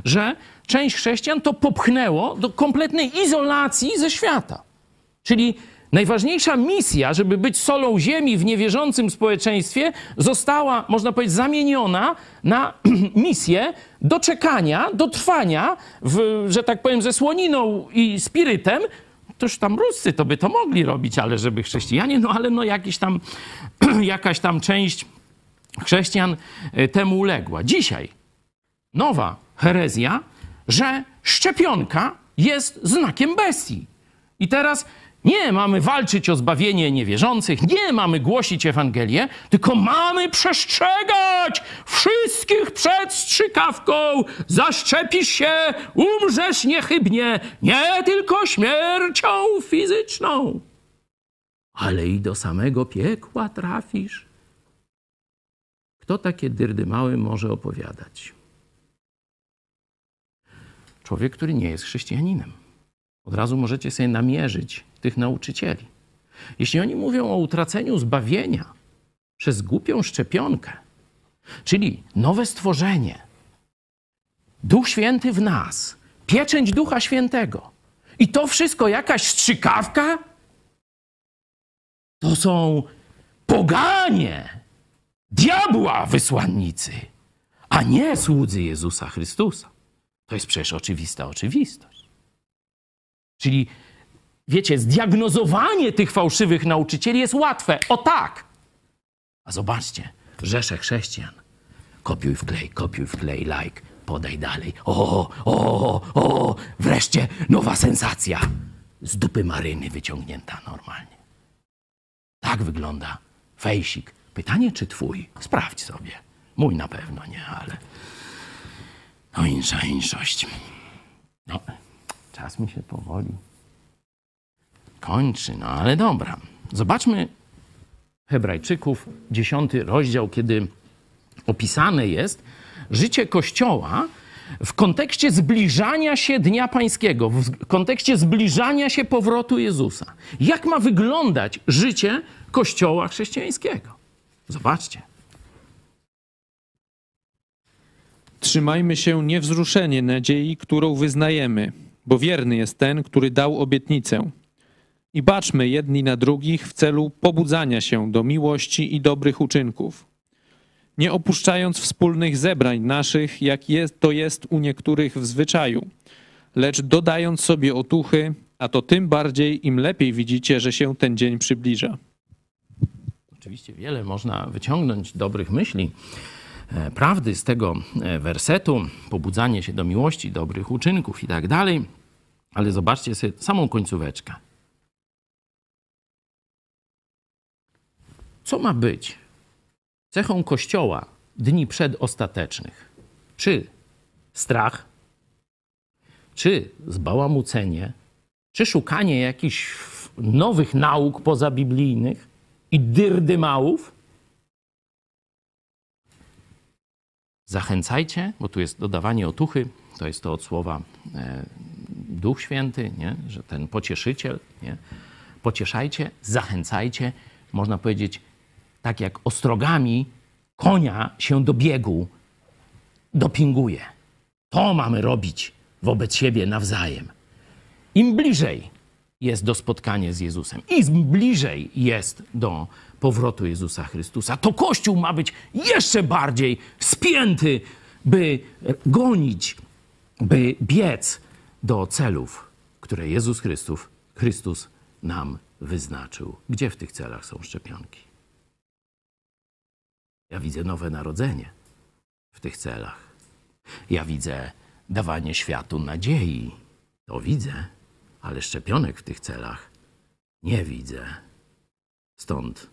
że część chrześcijan to popchnęło do kompletnej izolacji ze świata. Czyli Najważniejsza misja, żeby być solą ziemi w niewierzącym społeczeństwie, została, można powiedzieć, zamieniona na misję doczekania, dotrwania, w, że tak powiem, ze słoniną i spirytem. Toż tam Ruscy to by to mogli robić, ale żeby chrześcijanie, no ale no jakiś tam, jakaś tam część chrześcijan e, temu uległa. Dzisiaj nowa herezja, że szczepionka jest znakiem bestii. I teraz nie mamy walczyć o zbawienie niewierzących, nie mamy głosić Ewangelię, tylko mamy przestrzegać wszystkich przed strzykawką. Zaszczepisz się, umrzesz niechybnie, nie tylko śmiercią fizyczną, ale i do samego piekła trafisz. Kto takie dyrdy małe może opowiadać? Człowiek, który nie jest chrześcijaninem. Od razu możecie sobie namierzyć tych nauczycieli. Jeśli oni mówią o utraceniu zbawienia przez głupią szczepionkę, czyli nowe stworzenie, Duch Święty w nas, pieczęć Ducha Świętego i to wszystko jakaś strzykawka, to są poganie, diabła wysłannicy, a nie słudzy Jezusa Chrystusa. To jest przecież oczywista oczywistość. Czyli wiecie, zdiagnozowanie tych fałszywych nauczycieli jest łatwe. O tak! A zobaczcie, rzesze chrześcijan. Kopiuj wklej, kopiuj wklej, like, podaj dalej. O, o, o, wreszcie nowa sensacja. Z dupy maryny wyciągnięta normalnie. Tak wygląda fejsik. Pytanie, czy twój? Sprawdź sobie. Mój na pewno nie, ale... No insza inszość. No, czas mi się powoli kończy. No ale dobra. Zobaczmy Hebrajczyków, dziesiąty rozdział, kiedy opisane jest życie Kościoła w kontekście zbliżania się Dnia Pańskiego, w kontekście zbliżania się powrotu Jezusa. Jak ma wyglądać życie Kościoła chrześcijańskiego? Zobaczcie. Trzymajmy się niewzruszenie nadziei, którą wyznajemy, bo wierny jest ten, który dał obietnicę. I baczmy jedni na drugich w celu pobudzania się do miłości i dobrych uczynków. Nie opuszczając wspólnych zebrań naszych, jak jest, to jest u niektórych w zwyczaju, lecz dodając sobie otuchy, a to tym bardziej, im lepiej widzicie, że się ten dzień przybliża. Oczywiście wiele można wyciągnąć dobrych myśli, prawdy z tego e, wersetu, pobudzanie się do miłości, dobrych uczynków i tak dalej, ale zobaczcie sobie samą końcóweczkę. Co ma być cechą Kościoła dni przedostatecznych? Czy strach, czy zbałamucenie, czy szukanie jakichś nowych nauk pozabiblijnych i dyrdymałów? Zachęcajcie, bo tu jest dodawanie otuchy, to jest to od słowa e, Duch Święty, nie? że ten pocieszyciel. Nie? Pocieszajcie, zachęcajcie, można powiedzieć, tak jak ostrogami konia się do biegu dopinguje. To mamy robić wobec siebie nawzajem. Im bliżej jest do spotkania z Jezusem, im bliżej jest do powrotu Jezusa Chrystusa, to Kościół ma być jeszcze bardziej spięty, by gonić, by biec do celów, które Jezus Chrystus, Chrystus nam wyznaczył. Gdzie w tych celach są szczepionki? Ja widzę nowe narodzenie w tych celach. Ja widzę dawanie światu nadziei. To widzę, ale szczepionek w tych celach nie widzę. Stąd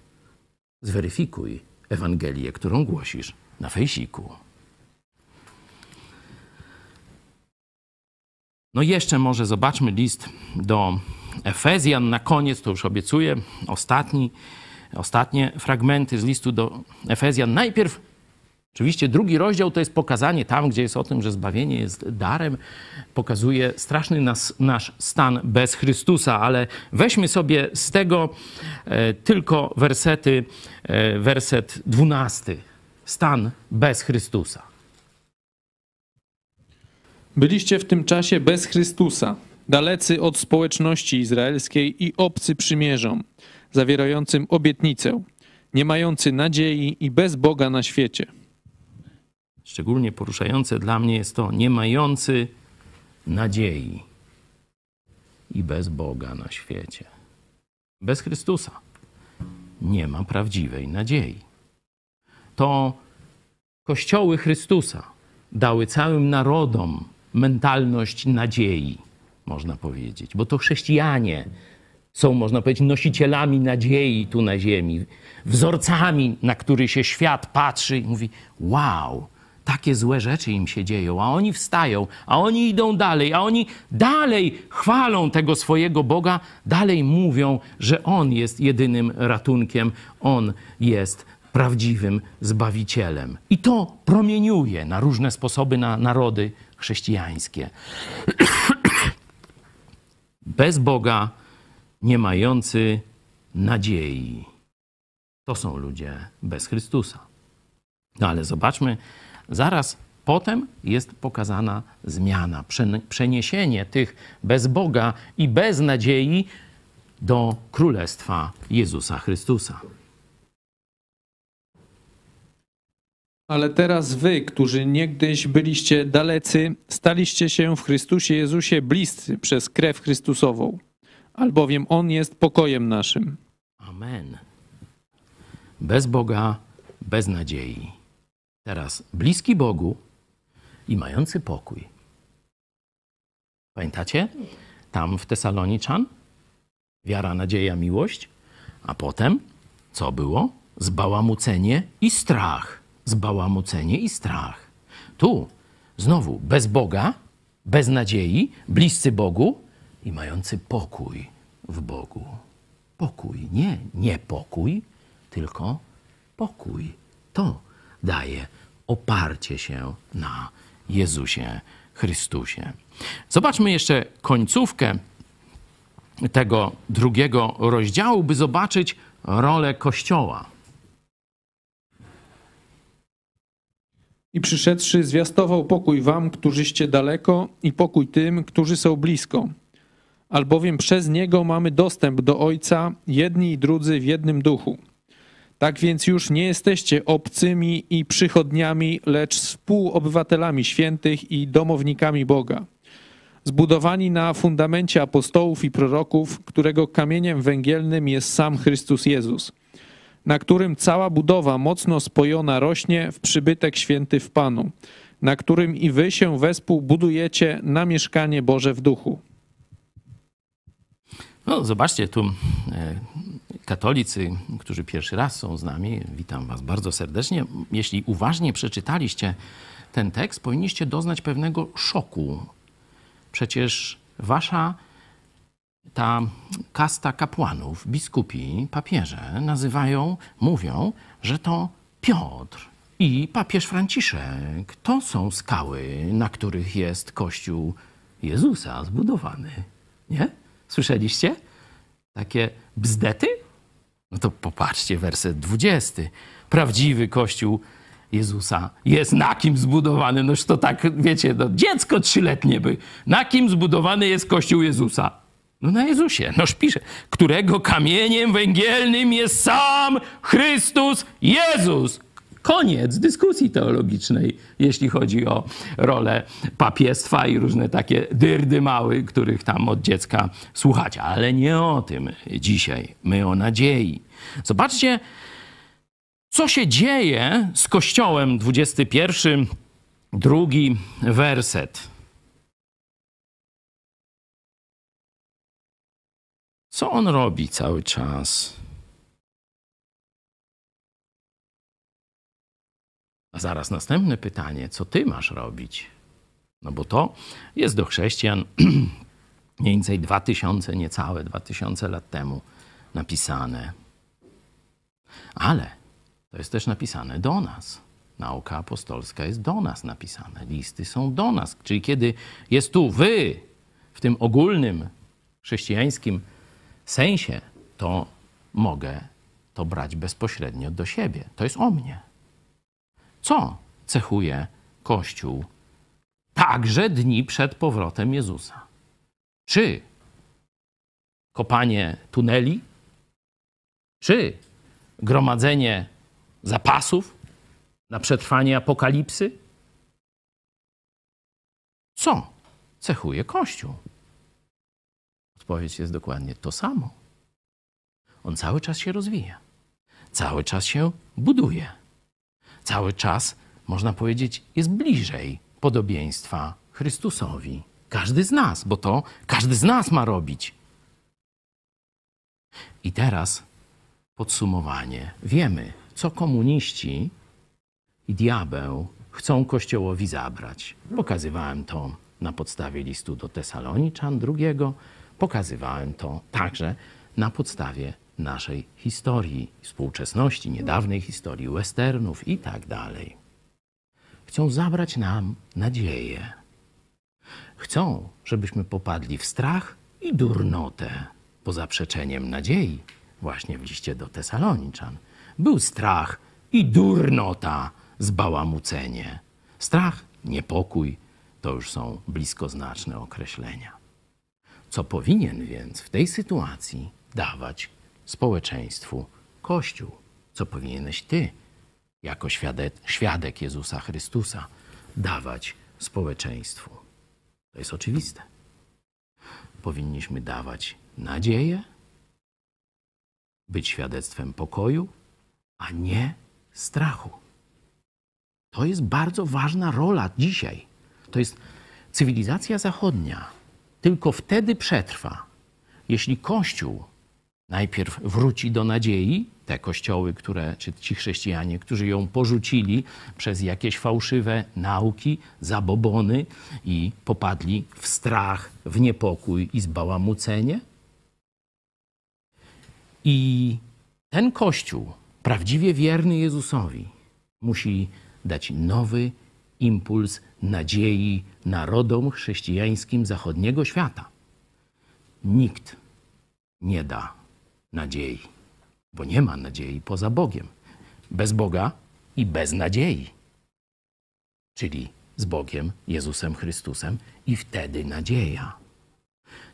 zweryfikuj Ewangelię, którą głosisz na fejsiku. No jeszcze może zobaczmy list do Efezjan na koniec, to już obiecuję, ostatni, ostatnie fragmenty z listu do Efezjan. Najpierw Oczywiście drugi rozdział to jest pokazanie tam, gdzie jest o tym, że zbawienie jest darem, pokazuje straszny nas, nasz stan bez Chrystusa, ale weźmy sobie z tego e, tylko wersety, e, werset dwunasty. Stan bez Chrystusa. Byliście w tym czasie bez Chrystusa, dalecy od społeczności izraelskiej i obcy przymierzom, zawierającym obietnicę, nie mający nadziei i bez Boga na świecie. Szczególnie poruszające dla mnie jest to nie mający nadziei i bez Boga na świecie. Bez Chrystusa nie ma prawdziwej nadziei. To kościoły Chrystusa dały całym narodom mentalność nadziei, można powiedzieć, bo to chrześcijanie są, można powiedzieć, nosicielami nadziei tu na ziemi, wzorcami, na który się świat patrzy i mówi: Wow, takie złe rzeczy im się dzieją, a oni wstają, a oni idą dalej, a oni dalej chwalą tego swojego Boga, dalej mówią, że On jest jedynym ratunkiem, On jest prawdziwym Zbawicielem. I to promieniuje na różne sposoby na narody chrześcijańskie. Bez Boga nie mający nadziei. To są ludzie bez Chrystusa. No ale zobaczmy, zaraz potem jest pokazana zmiana, przeniesienie tych bez Boga i bez nadziei do królestwa Jezusa Chrystusa. Ale teraz wy, którzy niegdyś byliście dalecy, staliście się w Chrystusie Jezusie bliscy przez krew Chrystusową, albowiem On jest pokojem naszym. Amen. Bez Boga, bez nadziei. Teraz bliski Bogu i mający pokój. Pamiętacie? Tam w Tesaloniczan wiara, nadzieja, miłość, a potem co było? Zbałamucenie i strach. Zbałamucenie i strach. Tu znowu bez Boga, bez nadziei, bliscy Bogu i mający pokój w Bogu. Pokój, nie niepokój, tylko pokój. To daje oparcie się na Jezusie Chrystusie. Zobaczmy jeszcze końcówkę tego drugiego rozdziału, by zobaczyć rolę Kościoła. I przyszedłszy, zwiastował pokój wam, którzyście daleko, i pokój tym, którzy są blisko. Albowiem przez niego mamy dostęp do Ojca, jedni i drudzy w jednym duchu. Tak więc już nie jesteście obcymi i przychodniami, lecz współobywatelami świętych i domownikami Boga. Zbudowani na fundamencie apostołów i proroków, którego kamieniem węgielnym jest sam Chrystus Jezus, na którym cała budowa mocno spojona rośnie w przybytek święty w Panu, na którym i wy się wespół budujecie na mieszkanie Boże w duchu. No, zobaczcie, tu e, katolicy, którzy pierwszy raz są z nami, witam Was bardzo serdecznie. Jeśli uważnie przeczytaliście ten tekst, powinniście doznać pewnego szoku. Przecież Wasza ta kasta kapłanów, biskupi, papieże nazywają, mówią, że to Piotr i papież Franciszek. To są skały, na których jest Kościół Jezusa zbudowany. Nie? Słyszeliście? Takie bzdety? No to popatrzcie, werset 20. Prawdziwy Kościół Jezusa jest na kim zbudowany? Noż to tak, wiecie, no, dziecko trzyletnie by. Na kim zbudowany jest Kościół Jezusa? No na Jezusie. Noż pisze, którego kamieniem węgielnym jest sam Chrystus Jezus. Koniec dyskusji teologicznej, jeśli chodzi o rolę papiestwa i różne takie dyrdy mały, których tam od dziecka słuchacie. Ale nie o tym dzisiaj. My o nadziei. Zobaczcie, co się dzieje z Kościołem 21, drugi werset. Co on robi cały czas? A zaraz następne pytanie, co ty masz robić? No bo to jest do chrześcijan mniej więcej 2000, niecałe 2000 lat temu napisane. Ale to jest też napisane do nas. Nauka apostolska jest do nas napisana. Listy są do nas. Czyli kiedy jest tu wy, w tym ogólnym chrześcijańskim sensie, to mogę to brać bezpośrednio do siebie. To jest o mnie. Co cechuje Kościół także dni przed powrotem Jezusa? Czy kopanie tuneli? Czy gromadzenie zapasów na przetrwanie apokalipsy? Co cechuje Kościół? Odpowiedź jest dokładnie to samo. On cały czas się rozwija, cały czas się buduje, cały czas, można powiedzieć, jest bliżej podobieństwa Chrystusowi. Każdy z nas, bo to każdy z nas ma robić. I teraz podsumowanie. Wiemy, co komuniści i diabeł chcą Kościołowi zabrać. Pokazywałem to na podstawie listu do Tesaloniczan drugiego. Pokazywałem to także na podstawie naszej historii, współczesności, niedawnej historii westernów i tak dalej. Chcą zabrać nam nadzieję. Chcą, żebyśmy popadli w strach i durnotę. Po zaprzeczeniem nadziei, właśnie w liście do Tesaloniczan, był strach i durnota, zbałamucenie. Strach, niepokój to już są bliskoznaczne określenia. Co powinien więc w tej sytuacji dawać społeczeństwu Kościół? Co powinieneś ty, jako świadek, świadek Jezusa Chrystusa, dawać społeczeństwu? To jest oczywiste. Powinniśmy dawać nadzieję, być świadectwem pokoju, a nie strachu. To jest bardzo ważna rola dzisiaj. To jest cywilizacja zachodnia. Tylko wtedy przetrwa, jeśli Kościół najpierw wróci do nadziei, te kościoły, które, czy ci chrześcijanie, którzy ją porzucili przez jakieś fałszywe nauki, zabobony i popadli w strach, w niepokój i zbałamucenie. I ten kościół, prawdziwie wierny Jezusowi, musi dać nowy impuls nadziei narodom chrześcijańskim zachodniego świata. Nikt nie da nadziei, bo nie ma nadziei poza Bogiem. Bez Boga i bez nadziei. Czyli z Bogiem, Jezusem Chrystusem i wtedy nadzieja.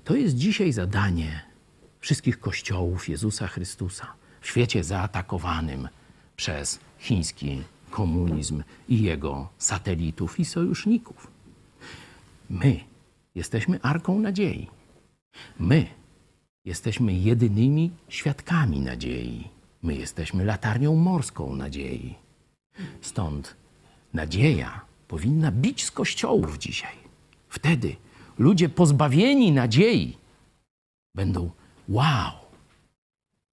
To jest dzisiaj zadanie wszystkich kościołów Jezusa Chrystusa w świecie zaatakowanym przez chiński komunizm i jego satelitów i sojuszników. My jesteśmy arką nadziei. My jesteśmy jedynymi świadkami nadziei. My jesteśmy latarnią morską nadziei. Stąd nadzieja powinna bić z kościołów dzisiaj. Wtedy ludzie pozbawieni nadziei będą wow.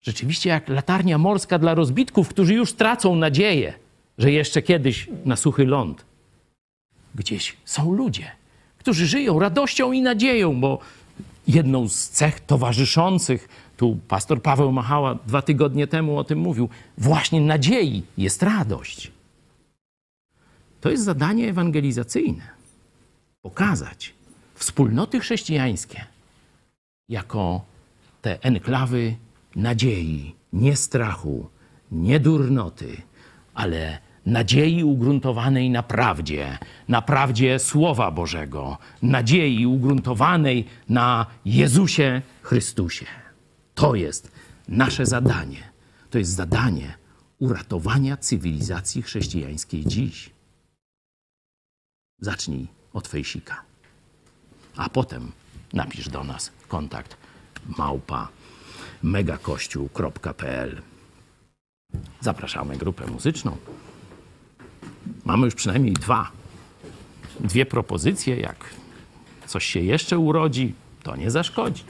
Rzeczywiście jak latarnia morska dla rozbitków, którzy już tracą nadzieję, że jeszcze kiedyś na suchy ląd gdzieś są ludzie, którzy żyją radością i nadzieją, bo jedną z cech towarzyszących, tu pastor Paweł Machała dwa tygodnie temu o tym mówił, właśnie nadziei jest radość. To jest zadanie ewangelizacyjne. Pokazać wspólnoty chrześcijańskie jako te enklawy nadziei, nie strachu, nie durnoty, ale nadziei ugruntowanej na prawdzie, na prawdzie Słowa Bożego, nadziei ugruntowanej na Jezusie Chrystusie. To jest nasze zadanie. To jest zadanie uratowania cywilizacji chrześcijańskiej dziś. Zacznij od fejsika, a potem napisz do nas kontakt małpa megakościół.pl. Zapraszamy grupę muzyczną. Mamy już przynajmniej dwa, dwie propozycje. Jak coś się jeszcze urodzi, to nie zaszkodzi.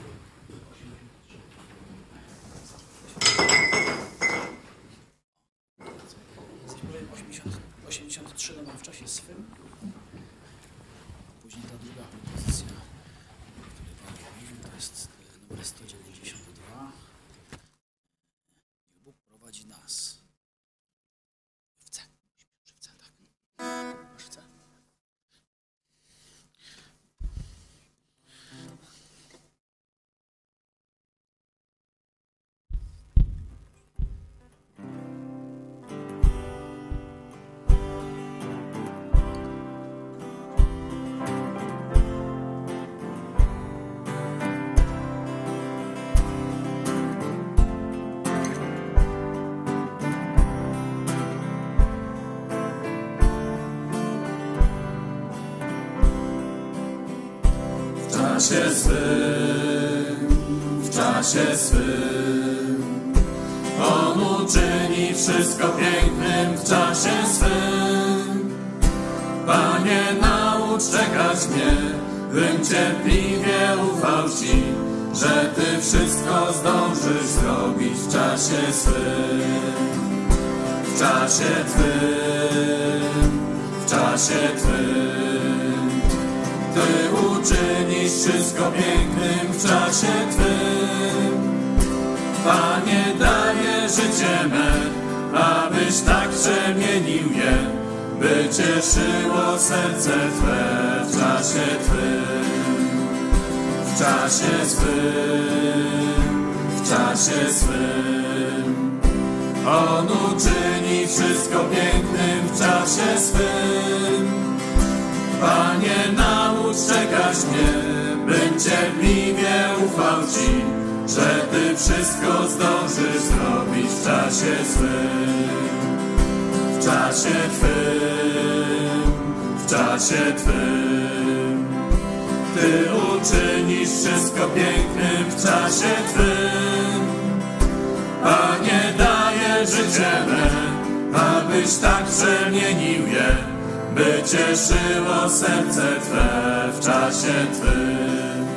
Czasie swym, w czasie swym. On uczyni wszystko pięknym w czasie swym. Panie, naucz czekać mnie, bym cierpliwie ufał Ci, że Ty wszystko zdążysz zrobić w czasie swym. W czasie Twym, w czasie Twym. Ty uczynisz wszystko pięknym w czasie Twym. Panie, daję życie me, abyś tak przemienił je, by cieszyło serce Twe w czasie Twym. W czasie swym, w czasie swym. On uczyni wszystko pięknym w czasie swym. Panie, naucz czekać mnie, bym cierpliwie ufał Ci, że Ty wszystko zdążysz zrobić w czasie swym. W czasie Twym, w czasie Twym. Ty uczynisz wszystko pięknym w czasie Twym. Panie, daję życie me, abyś tak przemienił je, by cieszyło serce Twe w czasie Twym.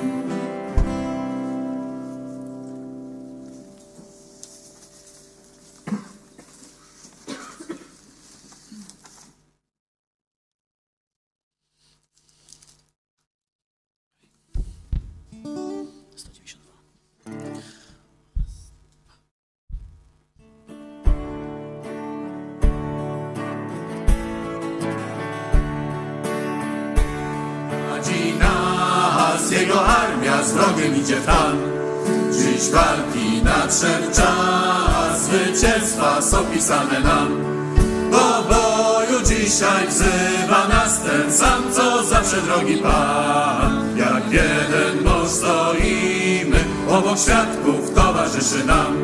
Drogi Pan. Jak jeden mąż stoimy, obok świadków towarzyszy nam.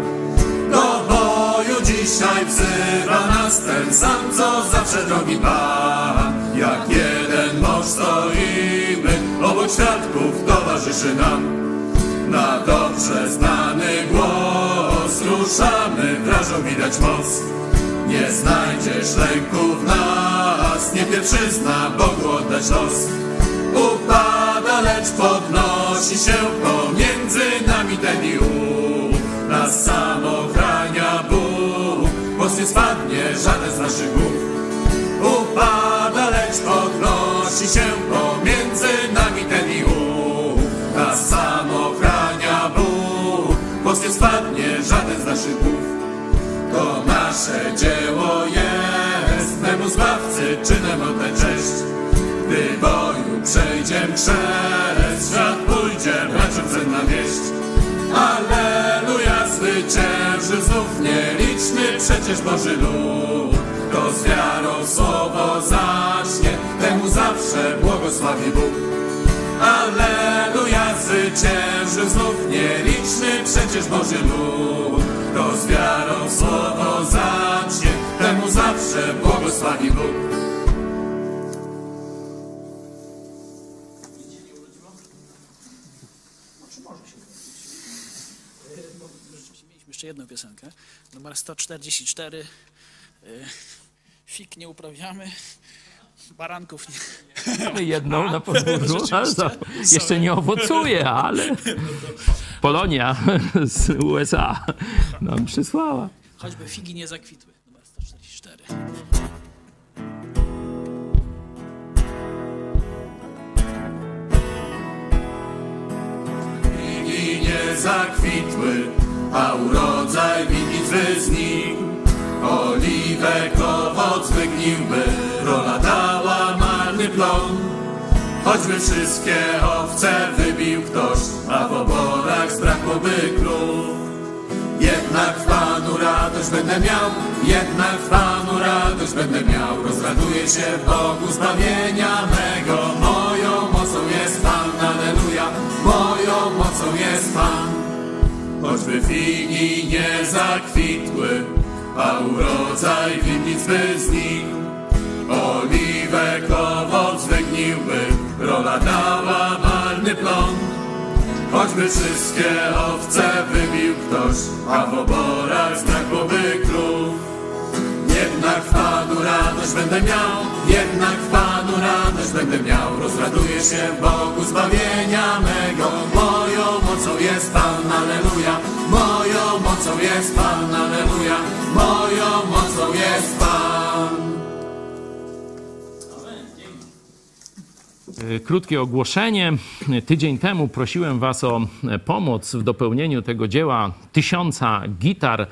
Do boju dzisiaj wzywa nas ten sam, co zawsze drogi Pan. Jak jeden mąż stoimy, obok świadków towarzyszy nam. Na dobrze znany głos ruszamy, wrażą widać moc. Nie znajdziesz lęku w nas, nie pierwszyzna Bogu oddać los. Upada, lecz podnosi się pomiędzy nami ten i ów. Nas sam ochrania Bóg, moc nie spadnie żaden z naszych głów. Upada, lecz podnosi się pomiędzy nami ten i ów. Nas sam ochrania Bóg, moc nie spadnie żaden z naszych głów. To nasze dzieło jest, temu Zbawcy czynem oddać cześć. Gdy boju przejdziem krzest, świat pójdzie braciom cenna wieść. Alleluja, zwycięży znów nieliczny przecież Boży lud. To z wiarą słowo zacznie, temu zawsze błogosławi Bóg. Alleluja, zwycięży znów nieliczny przecież Boży lud. To z wiarą słowo zacznie, zawsze błogosławi Bóg. Jeszcze jedną piosenkę, numer 144. Y, Fik nie uprawiamy, baranków nie. Mamy jedną na podwórzu, jeszcze nie owocuje, ale Polonia z USA nam przysłała. Choćby figi nie zakwitły. Numer 144. i nie zakwitły, a urodzaj winnicy znikł. Oliwek owoc wygniłby, rola dała marny plon. Choćby wszystkie owce wybił ktoś, a w oborach zbrakłoby krów. Jednak w Panu radość będę miał, jednak w Panu radość będę miał. Rozraduję się w Bogu zbawienia mego. Moją mocą jest Pan, aleluja. Moją mocą jest Pan. Choćby figi nie zakwitły, a urodzaj winnic by znikł. Oliwek owoc wygniłby, rola dała marny plon. Choćby wszystkie owce wybił ktoś, a w oborach zbrakłoby krów. Jednak w Panu radość będę miał, jednak w Panu radość będę miał. Rozraduję się Bogu zbawienia mego. Moją mocą jest Pan, aleluja. Moją mocą jest Pan, aleluja. Moją mocą jest Pan. Krótkie ogłoszenie. Tydzień temu prosiłem Was o e, pomoc w dopełnieniu tego dzieła tysiąca gitar,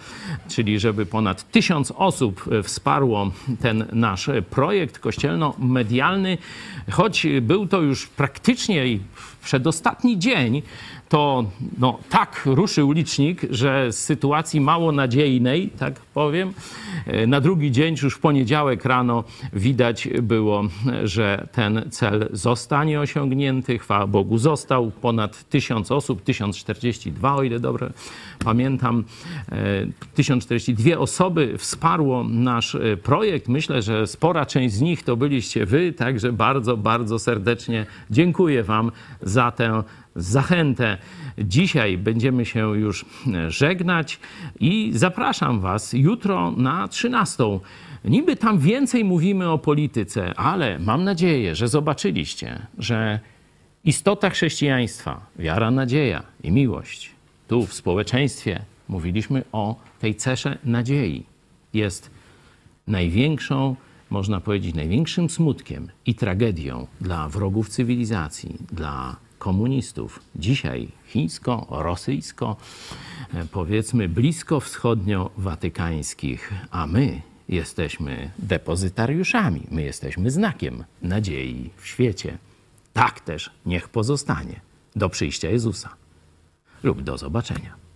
czyli żeby ponad tysiąc osób e, wsparło ten nasz projekt kościelno-medialny. Choć był to już praktycznie przedostatni dzień, to no, tak ruszył licznik, że z sytuacji mało nadziejnej, tak powiem, e, na drugi dzień, już w poniedziałek rano widać było, że ten cel zostanie osiągnięty. Chwała Bogu, został ponad 1000 osób, 1042, o ile dobrze pamiętam. E, 1042 osoby wsparło nasz e, projekt. Myślę, że spora część z nich to byliście wy, także bardzo, bardzo serdecznie dziękuję Wam za tę zachętę. Dzisiaj będziemy się już żegnać i zapraszam Was jutro na 13. Niby tam więcej mówimy o polityce, ale mam nadzieję, że zobaczyliście, że istota chrześcijaństwa, wiara, nadzieja i miłość, tu w społeczeństwie mówiliśmy o tej cesze nadziei, jest największą, można powiedzieć, największym smutkiem i tragedią dla wrogów cywilizacji, dla komunistów. Dzisiaj chińsko, rosyjsko, e, powiedzmy blisko wschodnio-watykańskich, a my jesteśmy depozytariuszami, my jesteśmy znakiem nadziei w świecie. Tak też niech pozostanie do przyjścia Jezusa lub do zobaczenia.